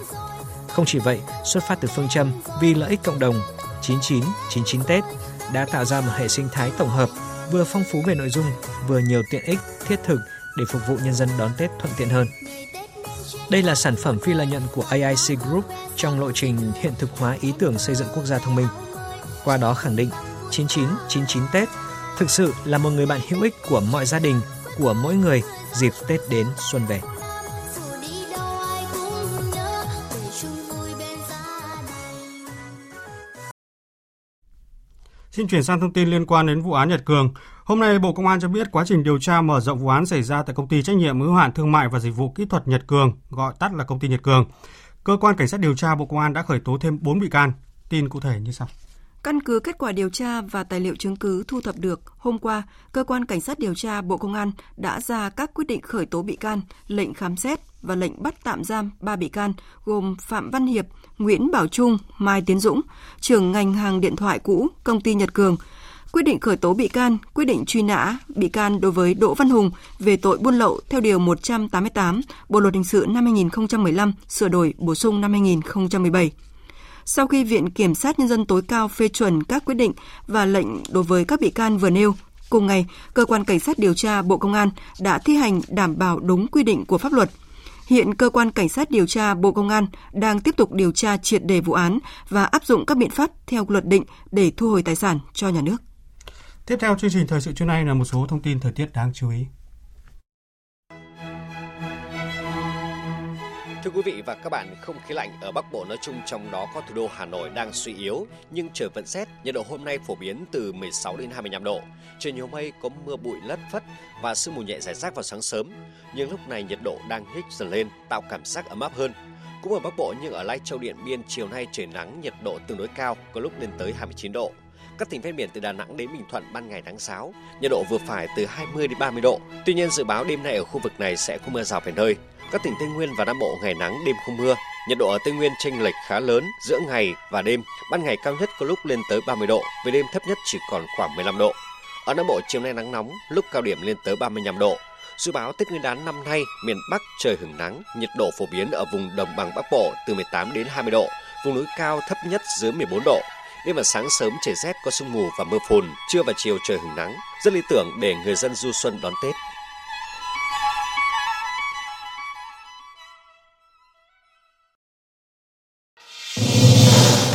Không chỉ vậy, xuất phát từ phương châm vì lợi ích cộng đồng 9999 Tết đã tạo ra một hệ sinh thái tổng hợp vừa phong phú về nội dung, vừa nhiều tiện ích thiết thực để phục vụ nhân dân đón Tết thuận tiện hơn. Đây là sản phẩm phi lợi nhuận của AIC Group trong lộ trình hiện thực hóa ý tưởng xây dựng quốc gia thông minh. Qua đó khẳng định 9999 Tết thực sự là một người bạn hữu ích của mọi gia đình, của mỗi người dịp Tết đến xuân về. Xin chuyển sang thông tin liên quan đến vụ án Nhật Cường. Hôm nay, Bộ Công an cho biết quá trình điều tra mở rộng vụ án xảy ra tại công ty trách nhiệm hữu hạn thương mại và dịch vụ kỹ thuật Nhật Cường, gọi tắt là công ty Nhật Cường. Cơ quan cảnh sát điều tra Bộ Công an đã khởi tố thêm 4 bị can. Tin cụ thể như sau. Căn cứ kết quả điều tra và tài liệu chứng cứ thu thập được, hôm qua, cơ quan cảnh sát điều tra Bộ Công an đã ra các quyết định khởi tố bị can, lệnh khám xét và lệnh bắt tạm giam 3 bị can gồm Phạm Văn Hiệp, Nguyễn Bảo Trung, Mai Tiến Dũng, trưởng ngành hàng điện thoại cũ công ty Nhật Cường, quyết định khởi tố bị can, quyết định truy nã bị can đối với Đỗ Văn Hùng về tội buôn lậu theo điều 188 Bộ luật hình sự năm 2015 sửa đổi bổ sung năm 2017. Sau khi Viện Kiểm sát Nhân dân tối cao phê chuẩn các quyết định và lệnh đối với các bị can vừa nêu, cùng ngày, Cơ quan Cảnh sát điều tra Bộ Công an đã thi hành đảm bảo đúng quy định của pháp luật – Hiện cơ quan cảnh sát điều tra Bộ Công an đang tiếp tục điều tra triệt đề vụ án và áp dụng các biện pháp theo luật định để thu hồi tài sản cho nhà nước. Tiếp theo chương trình thời sự trưa nay là một số thông tin thời tiết đáng chú ý. Thưa quý vị và các bạn, không khí lạnh ở Bắc Bộ nói chung trong đó có thủ đô Hà Nội đang suy yếu, nhưng trời vẫn rét. Nhiệt độ hôm nay phổ biến từ 16 đến 25 độ. Trời nhiều mây, có mưa bụi lất phất và sương mù nhẹ rải rác vào sáng sớm. Nhưng lúc này nhiệt độ đang nhích dần lên, tạo cảm giác ấm áp hơn. Cũng ở Bắc Bộ nhưng ở Lai Châu Điện Biên chiều nay trời nắng, nhiệt độ tương đối cao, có lúc lên tới 29 độ. Các tỉnh ven biển từ Đà Nẵng đến Bình Thuận ban ngày nắng sáo, nhiệt độ vừa phải từ 20 đến 30 độ. Tuy nhiên dự báo đêm nay ở khu vực này sẽ có mưa rào vài nơi. Các tỉnh Tây Nguyên và Nam Bộ ngày nắng đêm không mưa, nhiệt độ ở Tây Nguyên chênh lệch khá lớn giữa ngày và đêm. Ban ngày cao nhất có lúc lên tới 30 độ, về đêm thấp nhất chỉ còn khoảng 15 độ. Ở Nam Bộ chiều nay nắng nóng, lúc cao điểm lên tới 35 độ. Dự báo Tết Nguyên đán năm nay, miền Bắc trời hứng nắng, nhiệt độ phổ biến ở vùng đồng bằng Bắc Bộ từ 18 đến 20 độ, vùng núi cao thấp nhất dưới 14 độ. Đêm và sáng sớm trời rét có sương mù và mưa phùn, trưa và chiều trời hứng nắng, rất lý tưởng để người dân du xuân đón Tết.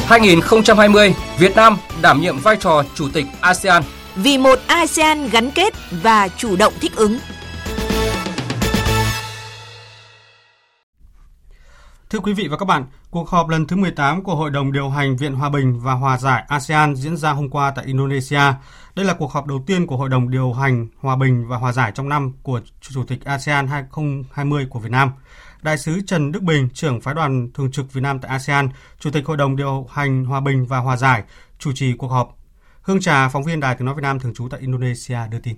2020, Việt Nam đảm nhiệm vai trò chủ tịch ASEAN. Vì một ASEAN gắn kết và chủ động thích ứng. Thưa quý vị và các bạn, cuộc họp lần thứ 18 của Hội đồng điều hành Viện Hòa bình và Hòa giải ASEAN diễn ra hôm qua tại Indonesia. Đây là cuộc họp đầu tiên của Hội đồng điều hành Hòa bình và Hòa giải trong năm của Chủ tịch ASEAN 2020 của Việt Nam. Đại sứ Trần Đức Bình, trưởng phái đoàn thường trực Việt Nam tại ASEAN, Chủ tịch Hội đồng điều hành Hòa bình và Hòa giải, chủ trì cuộc họp. Hương Trà, phóng viên Đài Tiếng Nói Việt Nam thường trú tại Indonesia đưa tin.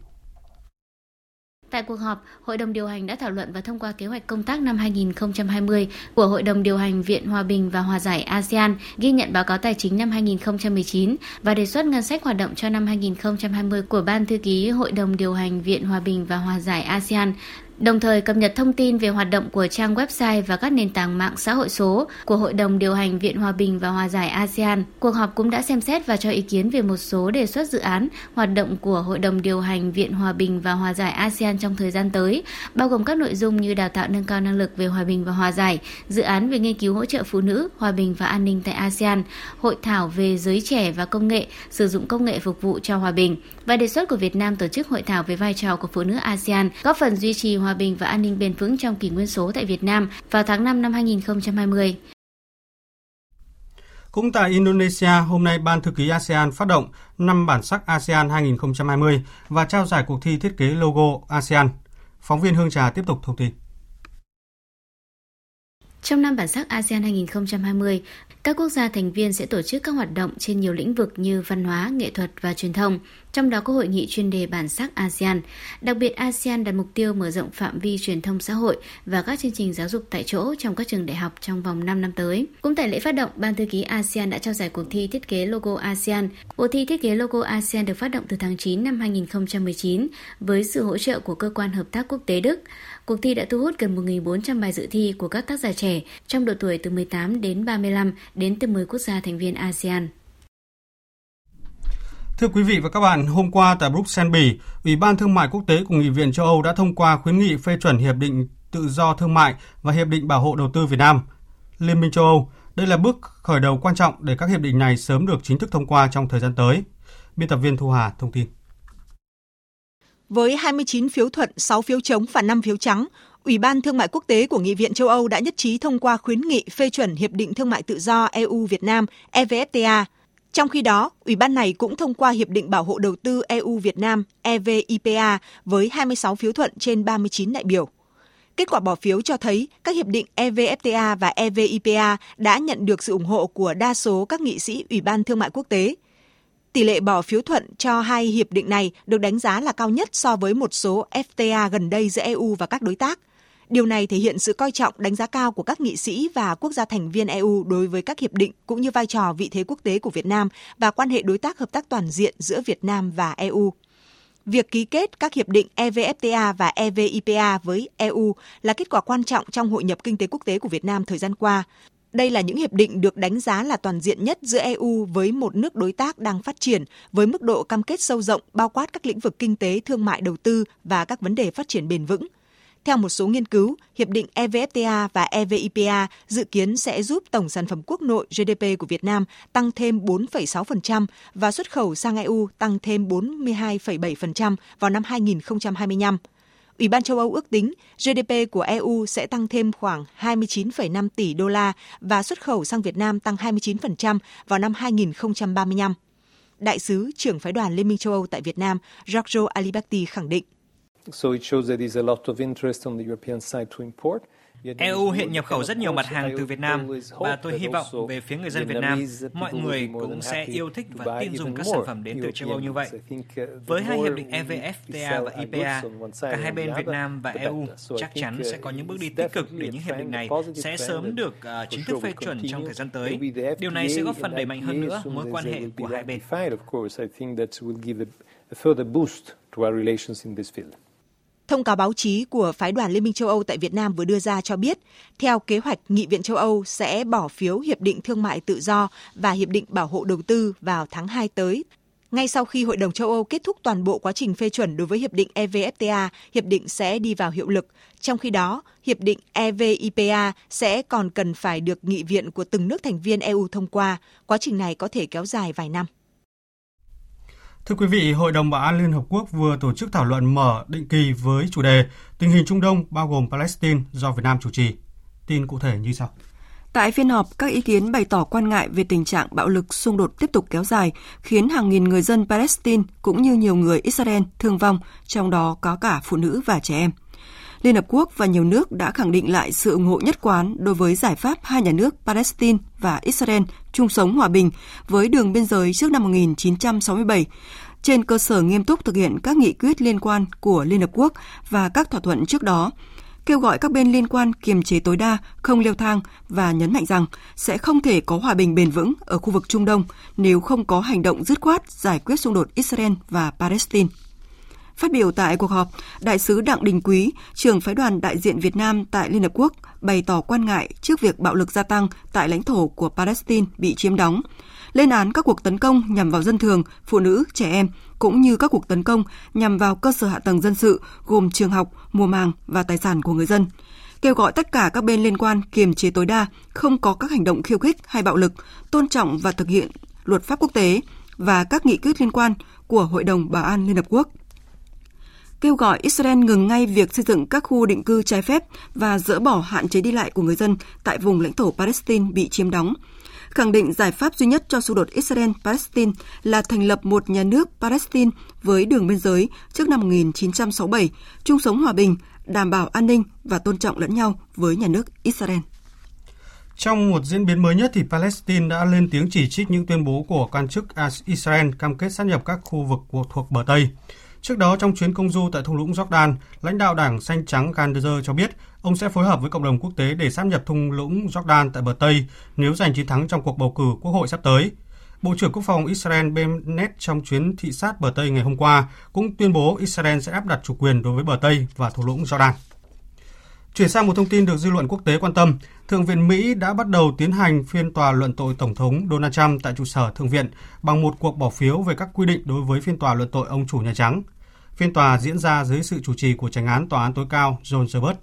Tại cuộc họp, Hội đồng điều hành đã thảo luận và thông qua kế hoạch công tác năm 2020 của Hội đồng điều hành Viện Hòa bình và Hòa giải ASEAN, ghi nhận báo cáo tài chính năm 2019 và đề xuất ngân sách hoạt động cho năm 2020 của Ban thư ký Hội đồng điều hành Viện Hòa bình và Hòa giải ASEAN đồng thời cập nhật thông tin về hoạt động của trang website và các nền tảng mạng xã hội số của Hội đồng điều hành Viện Hòa bình và Hòa giải ASEAN. Cuộc họp cũng đã xem xét và cho ý kiến về một số đề xuất dự án hoạt động của Hội đồng điều hành Viện Hòa bình và Hòa giải ASEAN trong thời gian tới, bao gồm các nội dung như đào tạo nâng cao năng lực về hòa bình và hòa giải, dự án về nghiên cứu hỗ trợ phụ nữ, hòa bình và an ninh tại ASEAN, hội thảo về giới trẻ và công nghệ, sử dụng công nghệ phục vụ cho hòa bình và đề xuất của Việt Nam tổ chức hội thảo về vai trò của phụ nữ ASEAN, góp phần duy trì hòa bình và an ninh bền vững trong kỷ nguyên số tại Việt Nam vào tháng 5 năm 2020. Cũng tại Indonesia, hôm nay Ban Thư ký ASEAN phát động năm bản sắc ASEAN 2020 và trao giải cuộc thi thiết kế logo ASEAN. Phóng viên Hương Trà tiếp tục thông tin. Trong năm bản sắc ASEAN 2020, các quốc gia thành viên sẽ tổ chức các hoạt động trên nhiều lĩnh vực như văn hóa, nghệ thuật và truyền thông, trong đó có hội nghị chuyên đề bản sắc ASEAN. Đặc biệt, ASEAN đặt mục tiêu mở rộng phạm vi truyền thông xã hội và các chương trình giáo dục tại chỗ trong các trường đại học trong vòng 5 năm tới. Cũng tại lễ phát động, Ban thư ký ASEAN đã trao giải cuộc thi thiết kế logo ASEAN. Cuộc thi thiết kế logo ASEAN được phát động từ tháng 9 năm 2019 với sự hỗ trợ của Cơ quan Hợp tác Quốc tế Đức. Cuộc thi đã thu hút gần 1.400 bài dự thi của các tác giả trẻ trong độ tuổi từ 18 đến 35 đến từ 10 quốc gia thành viên ASEAN. Thưa quý vị và các bạn, hôm qua tại Bruxelles, Bỉ, Ủy ban Thương mại Quốc tế của Nghị viện châu Âu đã thông qua khuyến nghị phê chuẩn Hiệp định Tự do Thương mại và Hiệp định Bảo hộ Đầu tư Việt Nam. Liên minh châu Âu, đây là bước khởi đầu quan trọng để các hiệp định này sớm được chính thức thông qua trong thời gian tới. Biên tập viên Thu Hà thông tin. Với 29 phiếu thuận, 6 phiếu chống và 5 phiếu trắng, Ủy ban Thương mại Quốc tế của Nghị viện châu Âu đã nhất trí thông qua khuyến nghị phê chuẩn Hiệp định Thương mại Tự do EU-Việt Nam EVFTA. Trong khi đó, Ủy ban này cũng thông qua Hiệp định Bảo hộ Đầu tư EU-Việt Nam EVIPA với 26 phiếu thuận trên 39 đại biểu. Kết quả bỏ phiếu cho thấy các hiệp định EVFTA và EVIPA đã nhận được sự ủng hộ của đa số các nghị sĩ Ủy ban Thương mại Quốc tế – Tỷ lệ bỏ phiếu thuận cho hai hiệp định này được đánh giá là cao nhất so với một số FTA gần đây giữa EU và các đối tác. Điều này thể hiện sự coi trọng đánh giá cao của các nghị sĩ và quốc gia thành viên EU đối với các hiệp định cũng như vai trò vị thế quốc tế của Việt Nam và quan hệ đối tác hợp tác toàn diện giữa Việt Nam và EU. Việc ký kết các hiệp định EVFTA và EVIPA với EU là kết quả quan trọng trong hội nhập kinh tế quốc tế của Việt Nam thời gian qua, đây là những hiệp định được đánh giá là toàn diện nhất giữa EU với một nước đối tác đang phát triển với mức độ cam kết sâu rộng bao quát các lĩnh vực kinh tế, thương mại, đầu tư và các vấn đề phát triển bền vững. Theo một số nghiên cứu, hiệp định EVFTA và EVIPA dự kiến sẽ giúp tổng sản phẩm quốc nội GDP của Việt Nam tăng thêm 4,6% và xuất khẩu sang EU tăng thêm 42,7% vào năm 2025. Ủy ban châu Âu ước tính GDP của EU sẽ tăng thêm khoảng 29,5 tỷ đô la và xuất khẩu sang Việt Nam tăng 29% vào năm 2035. Đại sứ trưởng phái đoàn Liên minh châu Âu tại Việt Nam Giorgio Aliberti khẳng định. So it shows that there's a lot of interest on the European side to import. EU hiện nhập khẩu rất nhiều mặt hàng từ Việt Nam và tôi hy vọng về phía người dân Việt Nam, mọi người cũng sẽ yêu thích và tin dùng các sản phẩm đến từ châu Âu như vậy. Với hai hiệp định EVFTA và IPA, cả hai bên Việt Nam và EU chắc chắn sẽ có những bước đi tích cực để những hiệp định này sẽ sớm được à, chính thức phê chuẩn trong thời gian tới. Điều này sẽ góp phần đẩy mạnh hơn nữa mối quan hệ của hai bên. Thông cáo báo chí của phái đoàn Liên minh châu Âu tại Việt Nam vừa đưa ra cho biết, theo kế hoạch, Nghị viện châu Âu sẽ bỏ phiếu Hiệp định Thương mại Tự do và Hiệp định Bảo hộ Đầu tư vào tháng 2 tới. Ngay sau khi Hội đồng châu Âu kết thúc toàn bộ quá trình phê chuẩn đối với Hiệp định EVFTA, Hiệp định sẽ đi vào hiệu lực. Trong khi đó, Hiệp định EVIPA sẽ còn cần phải được nghị viện của từng nước thành viên EU thông qua. Quá trình này có thể kéo dài vài năm. Thưa quý vị, Hội đồng Bảo an Liên Hợp Quốc vừa tổ chức thảo luận mở định kỳ với chủ đề Tình hình Trung Đông bao gồm Palestine do Việt Nam chủ trì. Tin cụ thể như sau. Tại phiên họp, các ý kiến bày tỏ quan ngại về tình trạng bạo lực xung đột tiếp tục kéo dài, khiến hàng nghìn người dân Palestine cũng như nhiều người Israel thương vong, trong đó có cả phụ nữ và trẻ em. Liên Hợp Quốc và nhiều nước đã khẳng định lại sự ủng hộ nhất quán đối với giải pháp hai nhà nước Palestine và Israel chung sống hòa bình với đường biên giới trước năm 1967, trên cơ sở nghiêm túc thực hiện các nghị quyết liên quan của Liên Hợp Quốc và các thỏa thuận trước đó, kêu gọi các bên liên quan kiềm chế tối đa, không leo thang và nhấn mạnh rằng sẽ không thể có hòa bình bền vững ở khu vực Trung Đông nếu không có hành động dứt khoát giải quyết xung đột Israel và Palestine. Phát biểu tại cuộc họp, Đại sứ Đặng Đình Quý, trưởng phái đoàn đại diện Việt Nam tại Liên Hợp Quốc, bày tỏ quan ngại trước việc bạo lực gia tăng tại lãnh thổ của Palestine bị chiếm đóng, lên án các cuộc tấn công nhằm vào dân thường, phụ nữ, trẻ em, cũng như các cuộc tấn công nhằm vào cơ sở hạ tầng dân sự gồm trường học, mùa màng và tài sản của người dân. Kêu gọi tất cả các bên liên quan kiềm chế tối đa, không có các hành động khiêu khích hay bạo lực, tôn trọng và thực hiện luật pháp quốc tế và các nghị quyết liên quan của Hội đồng Bảo an Liên Hợp Quốc kêu gọi Israel ngừng ngay việc xây dựng các khu định cư trái phép và dỡ bỏ hạn chế đi lại của người dân tại vùng lãnh thổ Palestine bị chiếm đóng. Khẳng định giải pháp duy nhất cho xung đột Israel-Palestine là thành lập một nhà nước Palestine với đường biên giới trước năm 1967, chung sống hòa bình, đảm bảo an ninh và tôn trọng lẫn nhau với nhà nước Israel. Trong một diễn biến mới nhất thì Palestine đã lên tiếng chỉ trích những tuyên bố của quan chức Israel cam kết sát nhập các khu vực thuộc bờ Tây. Trước đó, trong chuyến công du tại thung lũng Jordan, lãnh đạo đảng Xanh Trắng Gandezer cho biết ông sẽ phối hợp với cộng đồng quốc tế để sáp nhập thung lũng Jordan tại bờ Tây nếu giành chiến thắng trong cuộc bầu cử quốc hội sắp tới. Bộ trưởng Quốc phòng Israel Bennett trong chuyến thị sát bờ Tây ngày hôm qua cũng tuyên bố Israel sẽ áp đặt chủ quyền đối với bờ Tây và thung lũng Jordan. Chuyển sang một thông tin được dư luận quốc tế quan tâm, Thượng viện Mỹ đã bắt đầu tiến hành phiên tòa luận tội Tổng thống Donald Trump tại trụ sở Thượng viện bằng một cuộc bỏ phiếu về các quy định đối với phiên tòa luận tội ông chủ Nhà Trắng. Phiên tòa diễn ra dưới sự chủ trì của tránh án Tòa án tối cao John Roberts.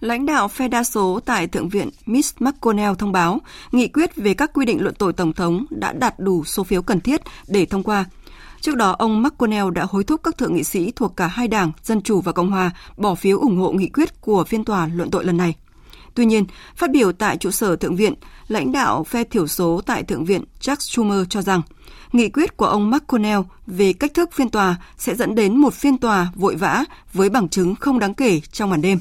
Lãnh đạo phe đa số tại Thượng viện Mitch McConnell thông báo nghị quyết về các quy định luận tội Tổng thống đã đạt đủ số phiếu cần thiết để thông qua. Trước đó, ông McConnell đã hối thúc các thượng nghị sĩ thuộc cả hai đảng, Dân Chủ và Cộng Hòa, bỏ phiếu ủng hộ nghị quyết của phiên tòa luận tội lần này. Tuy nhiên, phát biểu tại trụ sở Thượng viện, lãnh đạo phe thiểu số tại Thượng viện Chuck Schumer cho rằng nghị quyết của ông McConnell về cách thức phiên tòa sẽ dẫn đến một phiên tòa vội vã với bằng chứng không đáng kể trong màn đêm.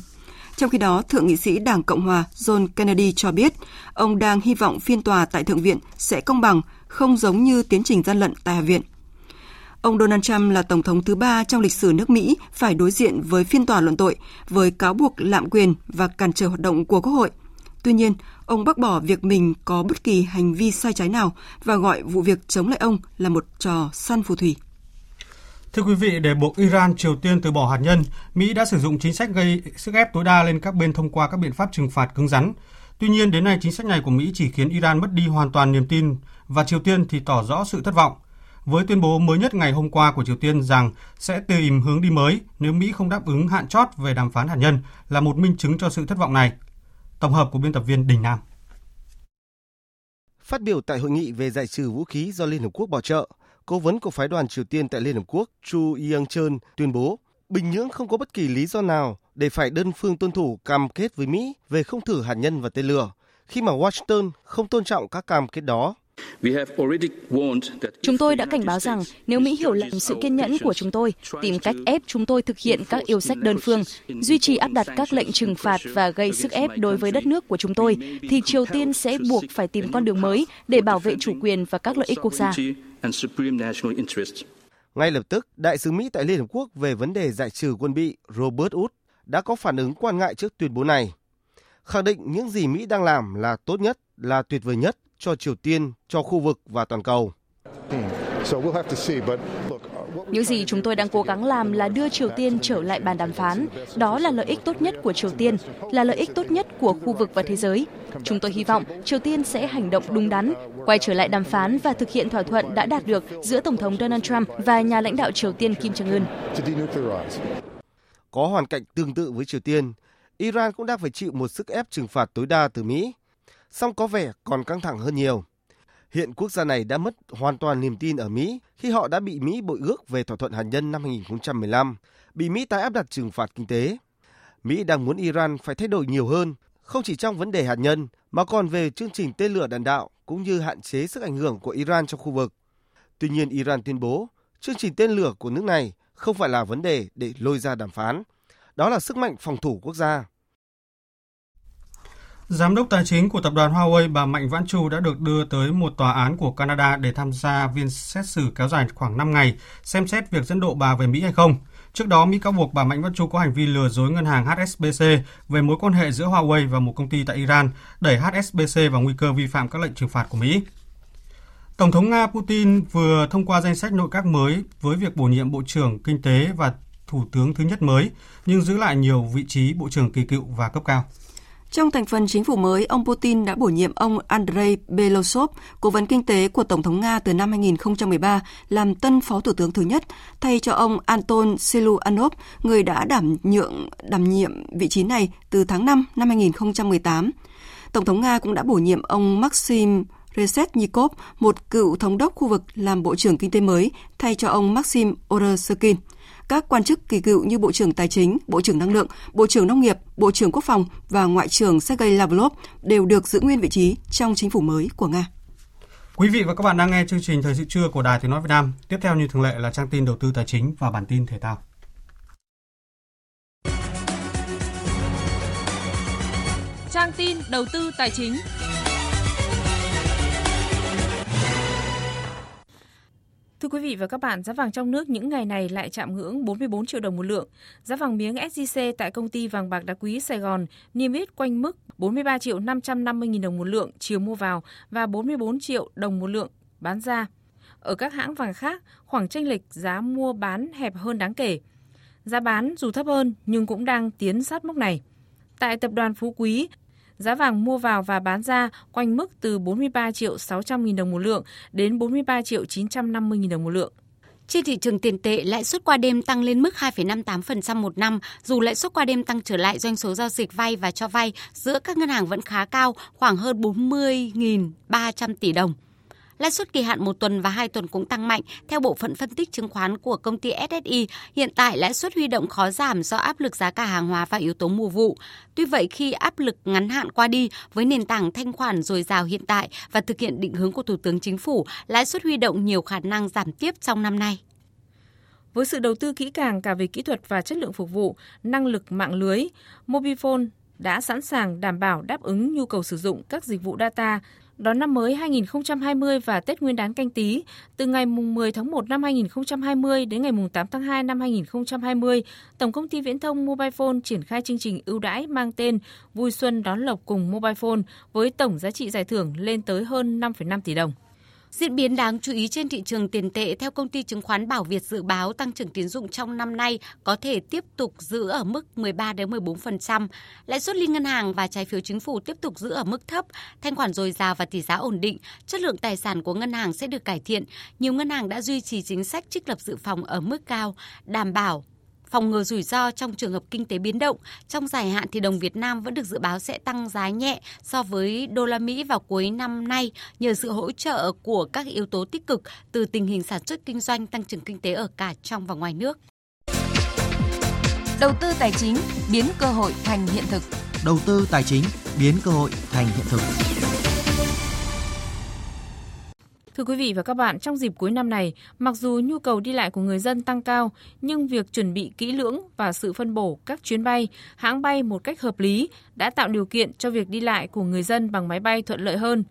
Trong khi đó, Thượng nghị sĩ Đảng Cộng hòa John Kennedy cho biết ông đang hy vọng phiên tòa tại Thượng viện sẽ công bằng, không giống như tiến trình gian lận tại Hạ viện. Ông Donald Trump là tổng thống thứ ba trong lịch sử nước Mỹ phải đối diện với phiên tòa luận tội với cáo buộc lạm quyền và cản trở hoạt động của Quốc hội. Tuy nhiên, ông bác bỏ việc mình có bất kỳ hành vi sai trái nào và gọi vụ việc chống lại ông là một trò săn phù thủy. Thưa quý vị, để buộc Iran, Triều Tiên từ bỏ hạt nhân, Mỹ đã sử dụng chính sách gây sức ép tối đa lên các bên thông qua các biện pháp trừng phạt cứng rắn. Tuy nhiên, đến nay chính sách này của Mỹ chỉ khiến Iran mất đi hoàn toàn niềm tin và Triều Tiên thì tỏ rõ sự thất vọng với tuyên bố mới nhất ngày hôm qua của Triều Tiên rằng sẽ tìm hướng đi mới nếu Mỹ không đáp ứng hạn chót về đàm phán hạt nhân là một minh chứng cho sự thất vọng này. Tổng hợp của biên tập viên Đình Nam. Phát biểu tại hội nghị về giải trừ vũ khí do Liên Hợp Quốc bảo trợ, cố vấn của phái đoàn Triều Tiên tại Liên Hợp Quốc Chu Yang Chun tuyên bố Bình Nhưỡng không có bất kỳ lý do nào để phải đơn phương tuân thủ cam kết với Mỹ về không thử hạt nhân và tên lửa, khi mà Washington không tôn trọng các cam kết đó. Chúng tôi đã cảnh báo rằng nếu Mỹ hiểu lầm sự kiên nhẫn của chúng tôi, tìm cách ép chúng tôi thực hiện các yêu sách đơn phương, duy trì áp đặt các lệnh trừng phạt và gây sức ép đối với đất nước của chúng tôi, thì Triều Tiên sẽ buộc phải tìm con đường mới để bảo vệ chủ quyền và các lợi ích quốc gia. Ngay lập tức, Đại sứ Mỹ tại Liên Hợp Quốc về vấn đề giải trừ quân bị Robert Wood đã có phản ứng quan ngại trước tuyên bố này. Khẳng định những gì Mỹ đang làm là tốt nhất, là tuyệt vời nhất cho Triều Tiên, cho khu vực và toàn cầu. Những gì chúng tôi đang cố gắng làm là đưa Triều Tiên trở lại bàn đàm phán. Đó là lợi ích tốt nhất của Triều Tiên, là lợi ích tốt nhất của khu vực và thế giới. Chúng tôi hy vọng Triều Tiên sẽ hành động đúng đắn, quay trở lại đàm phán và thực hiện thỏa thuận đã đạt được giữa Tổng thống Donald Trump và nhà lãnh đạo Triều Tiên Kim Jong-un. Có hoàn cảnh tương tự với Triều Tiên, Iran cũng đang phải chịu một sức ép trừng phạt tối đa từ Mỹ song có vẻ còn căng thẳng hơn nhiều. Hiện quốc gia này đã mất hoàn toàn niềm tin ở Mỹ khi họ đã bị Mỹ bội ước về thỏa thuận hạt nhân năm 2015, bị Mỹ tái áp đặt trừng phạt kinh tế. Mỹ đang muốn Iran phải thay đổi nhiều hơn, không chỉ trong vấn đề hạt nhân mà còn về chương trình tên lửa đạn đạo cũng như hạn chế sức ảnh hưởng của Iran trong khu vực. Tuy nhiên Iran tuyên bố chương trình tên lửa của nước này không phải là vấn đề để lôi ra đàm phán. Đó là sức mạnh phòng thủ quốc gia. Giám đốc tài chính của tập đoàn Huawei bà Mạnh Vãn Chu đã được đưa tới một tòa án của Canada để tham gia viên xét xử kéo dài khoảng 5 ngày, xem xét việc dẫn độ bà về Mỹ hay không. Trước đó, Mỹ cáo buộc bà Mạnh Vãn Chu có hành vi lừa dối ngân hàng HSBC về mối quan hệ giữa Huawei và một công ty tại Iran, đẩy HSBC vào nguy cơ vi phạm các lệnh trừng phạt của Mỹ. Tổng thống Nga Putin vừa thông qua danh sách nội các mới với việc bổ nhiệm Bộ trưởng Kinh tế và Thủ tướng thứ nhất mới, nhưng giữ lại nhiều vị trí Bộ trưởng kỳ cựu và cấp cao. Trong thành phần chính phủ mới, ông Putin đã bổ nhiệm ông Andrei Belosov, cố vấn kinh tế của Tổng thống Nga từ năm 2013, làm tân phó thủ tướng thứ nhất, thay cho ông Anton Siluanov, người đã đảm nhượng đảm nhiệm vị trí này từ tháng 5 năm 2018. Tổng thống Nga cũng đã bổ nhiệm ông Maxim Reshetnikov, một cựu thống đốc khu vực làm Bộ trưởng Kinh tế mới, thay cho ông Maxim Oroskin. Các quan chức kỳ cựu như Bộ trưởng Tài chính, Bộ trưởng Năng lượng, Bộ trưởng Nông nghiệp, Bộ trưởng Quốc phòng và Ngoại trưởng Sergei Lavrov đều được giữ nguyên vị trí trong chính phủ mới của Nga. Quý vị và các bạn đang nghe chương trình Thời sự trưa của Đài Tiếng Nói Việt Nam. Tiếp theo như thường lệ là trang tin đầu tư tài chính và bản tin thể thao. Trang tin đầu tư tài chính. Thưa quý vị và các bạn, giá vàng trong nước những ngày này lại chạm ngưỡng 44 triệu đồng một lượng. Giá vàng miếng SJC tại công ty vàng bạc đá quý Sài Gòn niêm yết quanh mức 43 triệu 550 nghìn đồng một lượng chiều mua vào và 44 triệu đồng một lượng bán ra. Ở các hãng vàng khác, khoảng tranh lệch giá mua bán hẹp hơn đáng kể. Giá bán dù thấp hơn nhưng cũng đang tiến sát mốc này. Tại tập đoàn Phú Quý, Giá vàng mua vào và bán ra quanh mức từ 43 triệu 600 nghìn đồng một lượng đến 43 triệu 950 nghìn đồng một lượng. Trên thị trường tiền tệ, lãi suất qua đêm tăng lên mức 2,58% một năm, dù lãi suất qua đêm tăng trở lại doanh số giao dịch vay và cho vay giữa các ngân hàng vẫn khá cao, khoảng hơn 40.300 tỷ đồng. Lãi suất kỳ hạn một tuần và hai tuần cũng tăng mạnh. Theo bộ phận phân tích chứng khoán của công ty SSI, hiện tại lãi suất huy động khó giảm do áp lực giá cả hàng hóa và yếu tố mùa vụ. Tuy vậy, khi áp lực ngắn hạn qua đi với nền tảng thanh khoản dồi dào hiện tại và thực hiện định hướng của Thủ tướng Chính phủ, lãi suất huy động nhiều khả năng giảm tiếp trong năm nay. Với sự đầu tư kỹ càng cả về kỹ thuật và chất lượng phục vụ, năng lực mạng lưới, Mobifone đã sẵn sàng đảm bảo đáp ứng nhu cầu sử dụng các dịch vụ data đón năm mới 2020 và Tết Nguyên đán canh tí từ ngày 10 tháng 1 năm 2020 đến ngày 8 tháng 2 năm 2020, Tổng công ty Viễn thông Mobile Phone triển khai chương trình ưu đãi mang tên Vui xuân đón lộc cùng Mobile Phone với tổng giá trị giải thưởng lên tới hơn 5,5 tỷ đồng. Diễn biến đáng chú ý trên thị trường tiền tệ theo công ty chứng khoán Bảo Việt dự báo tăng trưởng tín dụng trong năm nay có thể tiếp tục giữ ở mức 13 đến 14%, lãi suất liên ngân hàng và trái phiếu chính phủ tiếp tục giữ ở mức thấp, thanh khoản dồi dào và tỷ giá ổn định, chất lượng tài sản của ngân hàng sẽ được cải thiện. Nhiều ngân hàng đã duy trì chính sách trích lập dự phòng ở mức cao, đảm bảo phòng ngừa rủi ro trong trường hợp kinh tế biến động. Trong dài hạn thì đồng Việt Nam vẫn được dự báo sẽ tăng giá nhẹ so với đô la Mỹ vào cuối năm nay nhờ sự hỗ trợ của các yếu tố tích cực từ tình hình sản xuất kinh doanh tăng trưởng kinh tế ở cả trong và ngoài nước. Đầu tư tài chính biến cơ hội thành hiện thực. Đầu tư tài chính biến cơ hội thành hiện thực. Thưa quý vị và các bạn, trong dịp cuối năm này, mặc dù nhu cầu đi lại của người dân tăng cao, nhưng việc chuẩn bị kỹ lưỡng và sự phân bổ các chuyến bay, hãng bay một cách hợp lý đã tạo điều kiện cho việc đi lại của người dân bằng máy bay thuận lợi hơn.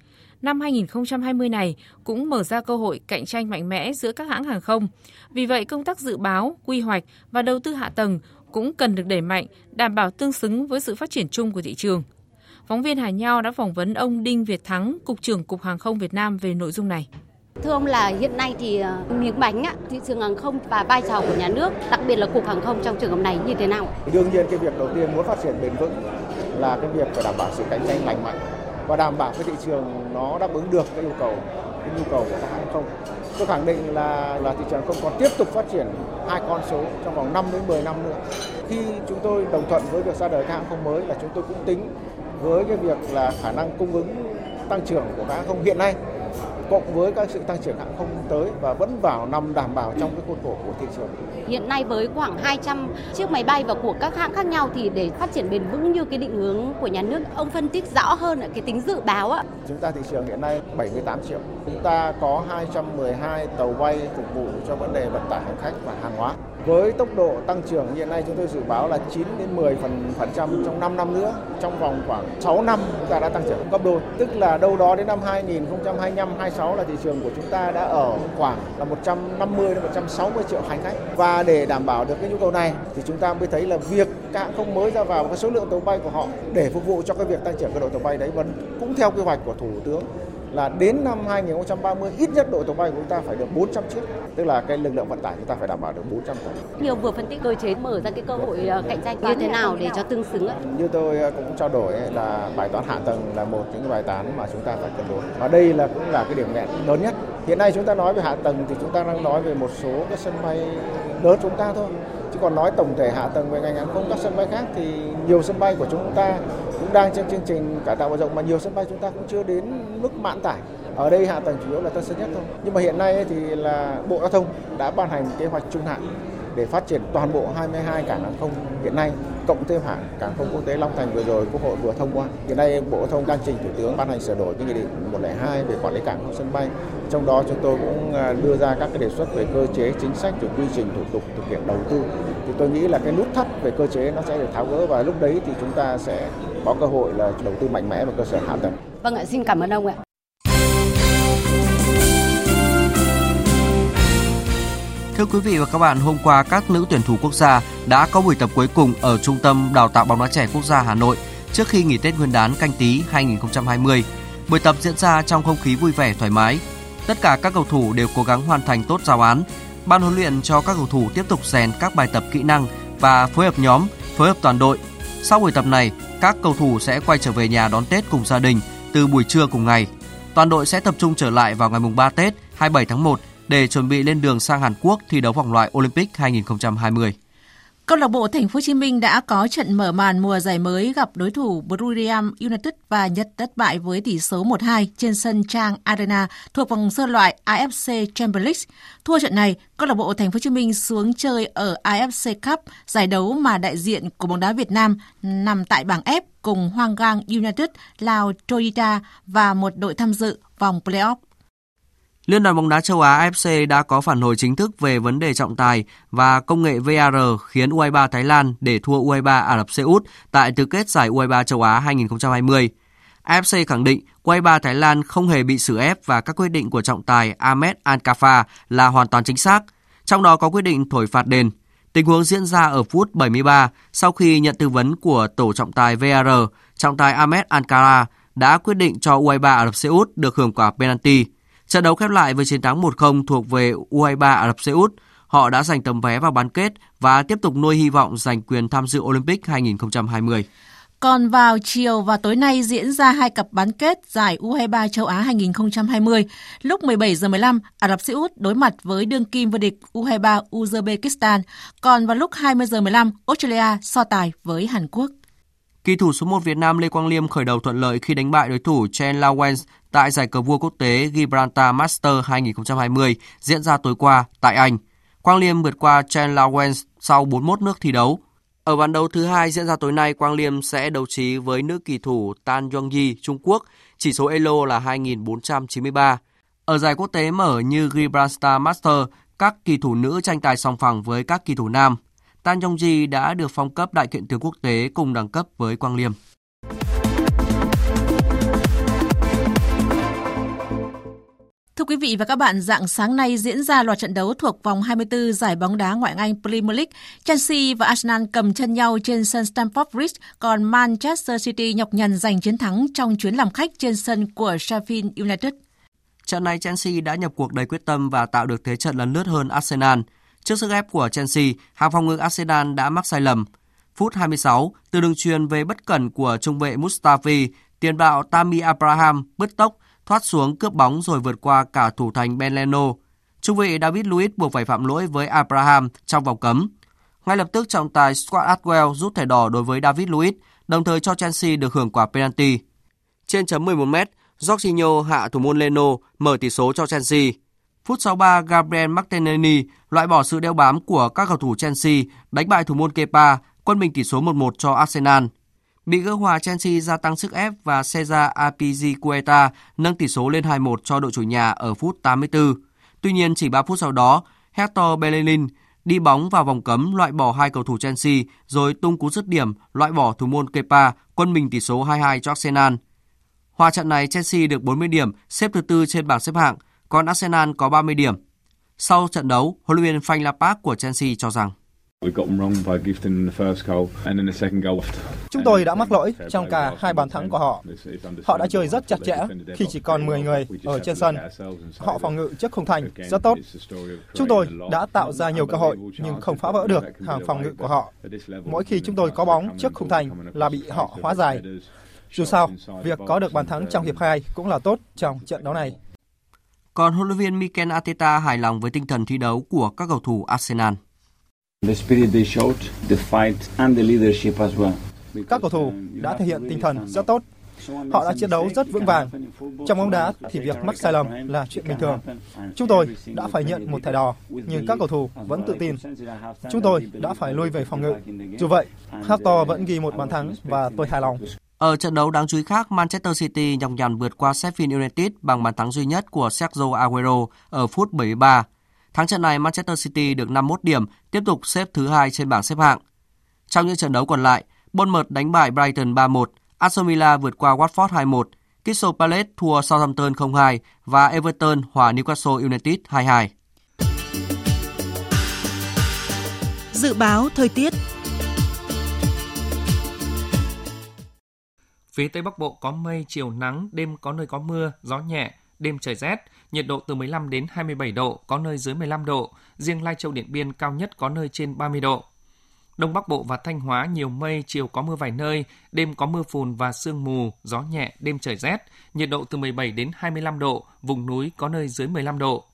Năm 2020 này cũng mở ra cơ hội cạnh tranh mạnh mẽ giữa các hãng hàng không. Vì vậy, công tác dự báo, quy hoạch và đầu tư hạ tầng cũng cần được đẩy mạnh, đảm bảo tương xứng với sự phát triển chung của thị trường. Phóng viên Hà Nho đã phỏng vấn ông Đinh Việt Thắng, Cục trưởng Cục Hàng không Việt Nam về nội dung này. Thưa ông là hiện nay thì ờ, miếng bánh á, thị trường hàng không và vai trò của nhà nước, đặc biệt là cục hàng không trong trường hợp này như thế nào? Đương nhiên cái việc đầu tiên muốn phát triển bền vững là cái việc phải đảm bảo sự cạnh tranh lành mạnh và đảm bảo cái thị trường nó đáp ứng được cái yêu cầu cái nhu cầu của các hãng không. Tôi khẳng định là là thị trường không còn tiếp tục phát triển hai con số trong vòng 5 đến 10 năm nữa. Khi chúng tôi đồng thuận với việc ra đời các hãng không mới là chúng tôi cũng tính với cái việc là khả năng cung ứng tăng trưởng của các hãng không hiện nay cộng với các sự tăng trưởng hãng không tới và vẫn vào năm đảm bảo trong cái khuôn khổ của thị trường. Hiện nay với khoảng 200 chiếc máy bay và của các hãng khác nhau thì để phát triển bền vững như cái định hướng của nhà nước, ông phân tích rõ hơn ở cái tính dự báo ạ. Chúng ta thị trường hiện nay 78 triệu. Chúng ta có 212 tàu bay phục vụ cho vấn đề vận tải hành khách và hàng hóa. Với tốc độ tăng trưởng hiện nay chúng tôi dự báo là 9 đến 10 phần phần trăm trong 5 năm nữa, trong vòng khoảng 6 năm chúng ta đã tăng trưởng gấp đôi. Tức là đâu đó đến năm 2025 26 là thị trường của chúng ta đã ở khoảng là 150 đến 160 triệu hành khách. Và để đảm bảo được cái nhu cầu này thì chúng ta mới thấy là việc các không mới ra vào cái số lượng tàu bay của họ để phục vụ cho cái việc tăng trưởng cái đội tàu bay đấy vẫn cũng theo kế hoạch của thủ tướng là đến năm 2030 ít nhất đội tàu bay của chúng ta phải được 400 chiếc, tức là cái lực lượng vận tải chúng ta phải đảm bảo được 400 tàu. Nhiều vừa phân tích cơ chế mở ra cái cơ hội ờ, cạnh tranh như thế nào để cho tương xứng ạ? Như tôi ờ, cũng trao đổi là bài toán hạ tầng là một những bài toán mà chúng ta phải cân đối. Và đây là cũng là cái điểm nghẹn lớn nhất. Hiện nay chúng ta nói về hạ tầng thì chúng ta đang nói về một số cái sân bay lớn chúng ta thôi chứ còn nói tổng thể hạ tầng về ngành hàng không các sân bay khác thì nhiều sân bay của chúng ta cũng đang trong chương trình cải tạo mở rộng, mà nhiều sân bay chúng ta cũng chưa đến mức mãn tải. Ở đây hạ tầng chủ yếu là tân sơn nhất thôi. Nhưng mà hiện nay thì là bộ giao thông đã ban hành kế hoạch trung hạn để phát triển toàn bộ 22 cảng hàng không hiện nay cộng thêm hãng cảng không quốc tế Long Thành vừa rồi Quốc hội vừa thông qua. Hiện nay Bộ thông đang trình Thủ tướng ban hành sửa đổi cái nghị định 102 về quản lý cảng không sân bay. Trong đó chúng tôi cũng à, đưa ra các cái đề xuất về cơ chế chính sách rồi quy trình thủ tục thực hiện đầu tư. Thì tôi nghĩ là cái nút thắt về cơ chế nó sẽ được tháo gỡ và lúc đấy thì chúng ta sẽ có cơ hội là đầu tư mạnh mẽ vào cơ sở hạ tầng. Vâng ạ, xin cảm ơn ông ạ. Thưa quý vị và các bạn, hôm qua các nữ tuyển thủ quốc gia đã có buổi tập cuối cùng ở Trung tâm Đào tạo bóng đá trẻ quốc gia Hà Nội trước khi nghỉ Tết Nguyên đán canh tí 2020. Buổi tập diễn ra trong không khí vui vẻ thoải mái. Tất cả các cầu thủ đều cố gắng hoàn thành tốt giáo án. Ban huấn luyện cho các cầu thủ tiếp tục rèn các bài tập kỹ năng và phối hợp nhóm, phối hợp toàn đội. Sau buổi tập này, các cầu thủ sẽ quay trở về nhà đón Tết cùng gia đình từ buổi trưa cùng ngày. Toàn đội sẽ tập trung trở lại vào ngày mùng 3 Tết 27 tháng 1 để chuẩn bị lên đường sang Hàn Quốc thi đấu vòng loại Olympic 2020. Câu lạc bộ Thành phố Hồ Chí Minh đã có trận mở màn mùa giải mới gặp đối thủ Buriram United và Nhật thất bại với tỷ số 1-2 trên sân Trang Arena thuộc vòng sơ loại AFC Champions League. Thua trận này, câu lạc bộ Thành phố Hồ Chí Minh xuống chơi ở AFC Cup, giải đấu mà đại diện của bóng đá Việt Nam nằm tại bảng F cùng Hoàng Gang United, Lào Toyota và một đội tham dự vòng playoff. Liên đoàn bóng đá châu Á AFC đã có phản hồi chính thức về vấn đề trọng tài và công nghệ VAR khiến U23 Thái Lan để thua U23 Ả Rập Xê Út tại tứ kết giải U23 châu Á 2020. AFC khẳng định U23 Thái Lan không hề bị xử ép và các quyết định của trọng tài Ahmed Alkafa là hoàn toàn chính xác. Trong đó có quyết định thổi phạt đền. Tình huống diễn ra ở phút 73 sau khi nhận tư vấn của tổ trọng tài VAR, trọng tài Ahmed Ankara đã quyết định cho U23 Ả Rập Xê Út được hưởng quả penalty. Trận đấu khép lại với chiến thắng 1-0 thuộc về U23 Ả Rập Xê Út. Họ đã giành tấm vé vào bán kết và tiếp tục nuôi hy vọng giành quyền tham dự Olympic 2020. Còn vào chiều và tối nay diễn ra hai cặp bán kết giải U23 châu Á 2020. Lúc 17 giờ 15, Ả Rập Xê Út đối mặt với đương kim vô địch U23 Uzbekistan. Còn vào lúc 20 giờ 15, Australia so tài với Hàn Quốc. Kỳ thủ số 1 Việt Nam Lê Quang Liêm khởi đầu thuận lợi khi đánh bại đối thủ Chen Lawrence tại giải cờ vua quốc tế Gibraltar Master 2020 diễn ra tối qua tại Anh. Quang Liêm vượt qua Chen Lawrence sau 41 nước thi đấu. Ở ván đấu thứ hai diễn ra tối nay, Quang Liêm sẽ đấu trí với nữ kỳ thủ Tan Yongyi Trung Quốc, chỉ số elo là 2493. Ở giải quốc tế mở như Gibraltar Master, các kỳ thủ nữ tranh tài song phẳng với các kỳ thủ nam. Tan Yongji đã được phong cấp đại kiện tướng quốc tế cùng đẳng cấp với Quang Liêm. Thưa quý vị và các bạn, dạng sáng nay diễn ra loạt trận đấu thuộc vòng 24 giải bóng đá ngoại hạng Anh Premier League. Chelsea và Arsenal cầm chân nhau trên sân Stamford Bridge, còn Manchester City nhọc nhằn giành chiến thắng trong chuyến làm khách trên sân của Sheffield United. Trận này Chelsea đã nhập cuộc đầy quyết tâm và tạo được thế trận lần lướt hơn Arsenal. Trước sức ép của Chelsea, hàng phòng ngự Arsenal đã mắc sai lầm. Phút 26, từ đường truyền về bất cẩn của trung vệ Mustafi, tiền đạo Tammy Abraham bứt tốc thoát xuống cướp bóng rồi vượt qua cả thủ thành Ben Leno. Trung vệ David Luiz buộc phải phạm lỗi với Abraham trong vòng cấm. Ngay lập tức trọng tài Scott Atwell rút thẻ đỏ đối với David Luiz, đồng thời cho Chelsea được hưởng quả penalty. Trên chấm 11 m, Jorginho hạ thủ môn Leno mở tỷ số cho Chelsea. Phút 63, Gabriel Martinelli loại bỏ sự đeo bám của các cầu thủ Chelsea, đánh bại thủ môn Kepa, quân bình tỷ số 1-1 cho Arsenal. Bị gỡ hòa Chelsea gia tăng sức ép và Cesar Azpilicueta nâng tỷ số lên 2-1 cho đội chủ nhà ở phút 84. Tuy nhiên chỉ 3 phút sau đó, Hector Bellerin đi bóng vào vòng cấm loại bỏ hai cầu thủ Chelsea rồi tung cú dứt điểm loại bỏ thủ môn Kepa, quân bình tỷ số 2-2 cho Arsenal. Hòa trận này Chelsea được 40 điểm, xếp thứ tư trên bảng xếp hạng, còn Arsenal có 30 điểm. Sau trận đấu, huấn luyện viên Frank Lampard của Chelsea cho rằng Chúng tôi đã mắc lỗi trong cả hai bàn thắng của họ. Họ đã chơi rất chặt chẽ khi chỉ còn 10 người ở trên sân. Họ phòng ngự trước khung thành rất tốt. Chúng tôi đã tạo ra nhiều cơ hội nhưng không phá vỡ được hàng phòng ngự của họ. Mỗi khi chúng tôi có bóng trước khung thành là bị họ hóa giải. Dù sao, việc có được bàn thắng trong hiệp 2 cũng là tốt trong trận đấu này. Còn huấn luyện viên Mikel Arteta hài lòng với tinh thần thi đấu của các cầu thủ Arsenal. Các cầu thủ đã thể hiện tinh thần rất tốt. Họ đã chiến đấu rất vững vàng. Trong bóng đá thì việc mắc sai lầm là chuyện bình thường. Chúng tôi đã phải nhận một thẻ đỏ, nhưng các cầu thủ vẫn tự tin. Chúng tôi đã phải lui về phòng ngự. Dù vậy, Hector vẫn ghi một bàn thắng và tôi hài lòng. Ở trận đấu đáng chú ý khác, Manchester City nhọc nhằn vượt qua Sheffield United bằng bàn thắng duy nhất của Sergio Aguero ở phút 73. Thắng trận này, Manchester City được 51 điểm, tiếp tục xếp thứ hai trên bảng xếp hạng. Trong những trận đấu còn lại, Bournemouth đánh bại Brighton 3-1, Aston Villa vượt qua Watford 2-1, Crystal Palace thua Southampton 0-2 và Everton hòa Newcastle United 2-2. Dự báo thời tiết Phía Tây Bắc Bộ có mây, chiều nắng, đêm có nơi có mưa, gió nhẹ, đêm trời rét, nhiệt độ từ 15 đến 27 độ, có nơi dưới 15 độ, riêng Lai Châu Điện Biên cao nhất có nơi trên 30 độ. Đông Bắc Bộ và Thanh Hóa nhiều mây, chiều có mưa vài nơi, đêm có mưa phùn và sương mù, gió nhẹ, đêm trời rét, nhiệt độ từ 17 đến 25 độ, vùng núi có nơi dưới 15 độ.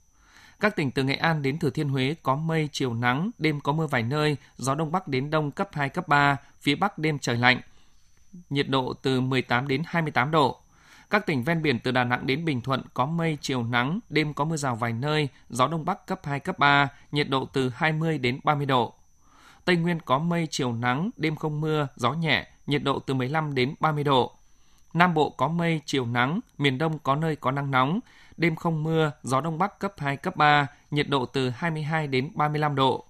Các tỉnh từ Nghệ An đến Thừa Thiên Huế có mây, chiều nắng, đêm có mưa vài nơi, gió Đông Bắc đến Đông cấp 2, cấp 3, phía Bắc đêm trời lạnh. Nhiệt độ từ 18 đến 28 độ. Các tỉnh ven biển từ Đà Nẵng đến Bình Thuận có mây, chiều nắng, đêm có mưa rào vài nơi, gió Đông Bắc cấp 2, cấp 3, nhiệt độ từ 20 đến 30 độ. Tây Nguyên có mây, chiều nắng, đêm không mưa, gió nhẹ, nhiệt độ từ 15 đến 30 độ. Nam Bộ có mây, chiều nắng, miền Đông có nơi có nắng nóng, đêm không mưa, gió Đông Bắc cấp 2, cấp 3, nhiệt độ từ 22 đến 35 độ.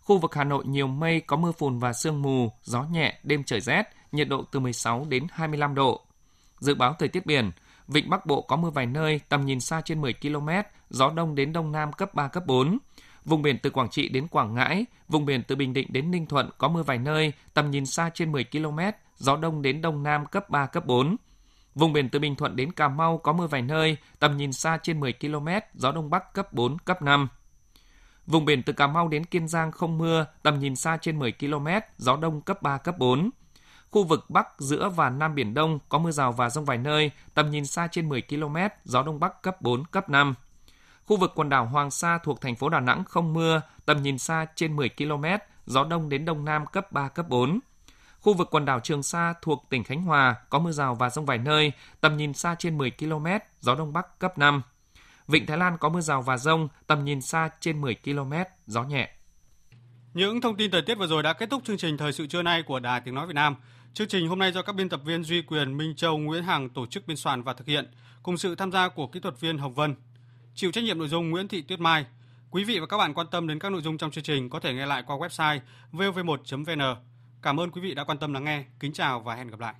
Khu vực Hà Nội nhiều mây, có mưa phùn và sương mù, gió nhẹ, đêm trời rét, nhiệt độ từ 16 đến 25 độ. Dự báo thời tiết biển, Vịnh Bắc Bộ có mưa vài nơi, tầm nhìn xa trên 10 km, gió đông đến đông nam cấp 3, cấp 4. Vùng biển từ Quảng Trị đến Quảng Ngãi, vùng biển từ Bình Định đến Ninh Thuận có mưa vài nơi, tầm nhìn xa trên 10 km, gió đông đến đông nam cấp 3, cấp 4. Vùng biển từ Bình Thuận đến Cà Mau có mưa vài nơi, tầm nhìn xa trên 10 km, gió đông bắc cấp 4, cấp 5. Vùng biển từ Cà Mau đến Kiên Giang không mưa, tầm nhìn xa trên 10 km, gió đông cấp 3, cấp 4. Khu vực Bắc, giữa và Nam Biển Đông có mưa rào và rông vài nơi, tầm nhìn xa trên 10 km, gió Đông Bắc cấp 4, cấp 5. Khu vực quần đảo Hoàng Sa thuộc thành phố Đà Nẵng không mưa, tầm nhìn xa trên 10 km, gió Đông đến Đông Nam cấp 3, cấp 4. Khu vực quần đảo Trường Sa thuộc tỉnh Khánh Hòa có mưa rào và rông vài nơi, tầm nhìn xa trên 10 km, gió Đông Bắc cấp 5. Vịnh Thái Lan có mưa rào và rông, tầm nhìn xa trên 10 km, gió nhẹ. Những thông tin thời tiết vừa rồi đã kết thúc chương trình thời sự trưa nay của Đài Tiếng Nói Việt Nam. Chương trình hôm nay do các biên tập viên Duy Quyền, Minh Châu, Nguyễn Hằng tổ chức biên soạn và thực hiện, cùng sự tham gia của kỹ thuật viên Hồng Vân. Chịu trách nhiệm nội dung Nguyễn Thị Tuyết Mai. Quý vị và các bạn quan tâm đến các nội dung trong chương trình có thể nghe lại qua website vv1.vn. Cảm ơn quý vị đã quan tâm lắng nghe. Kính chào và hẹn gặp lại.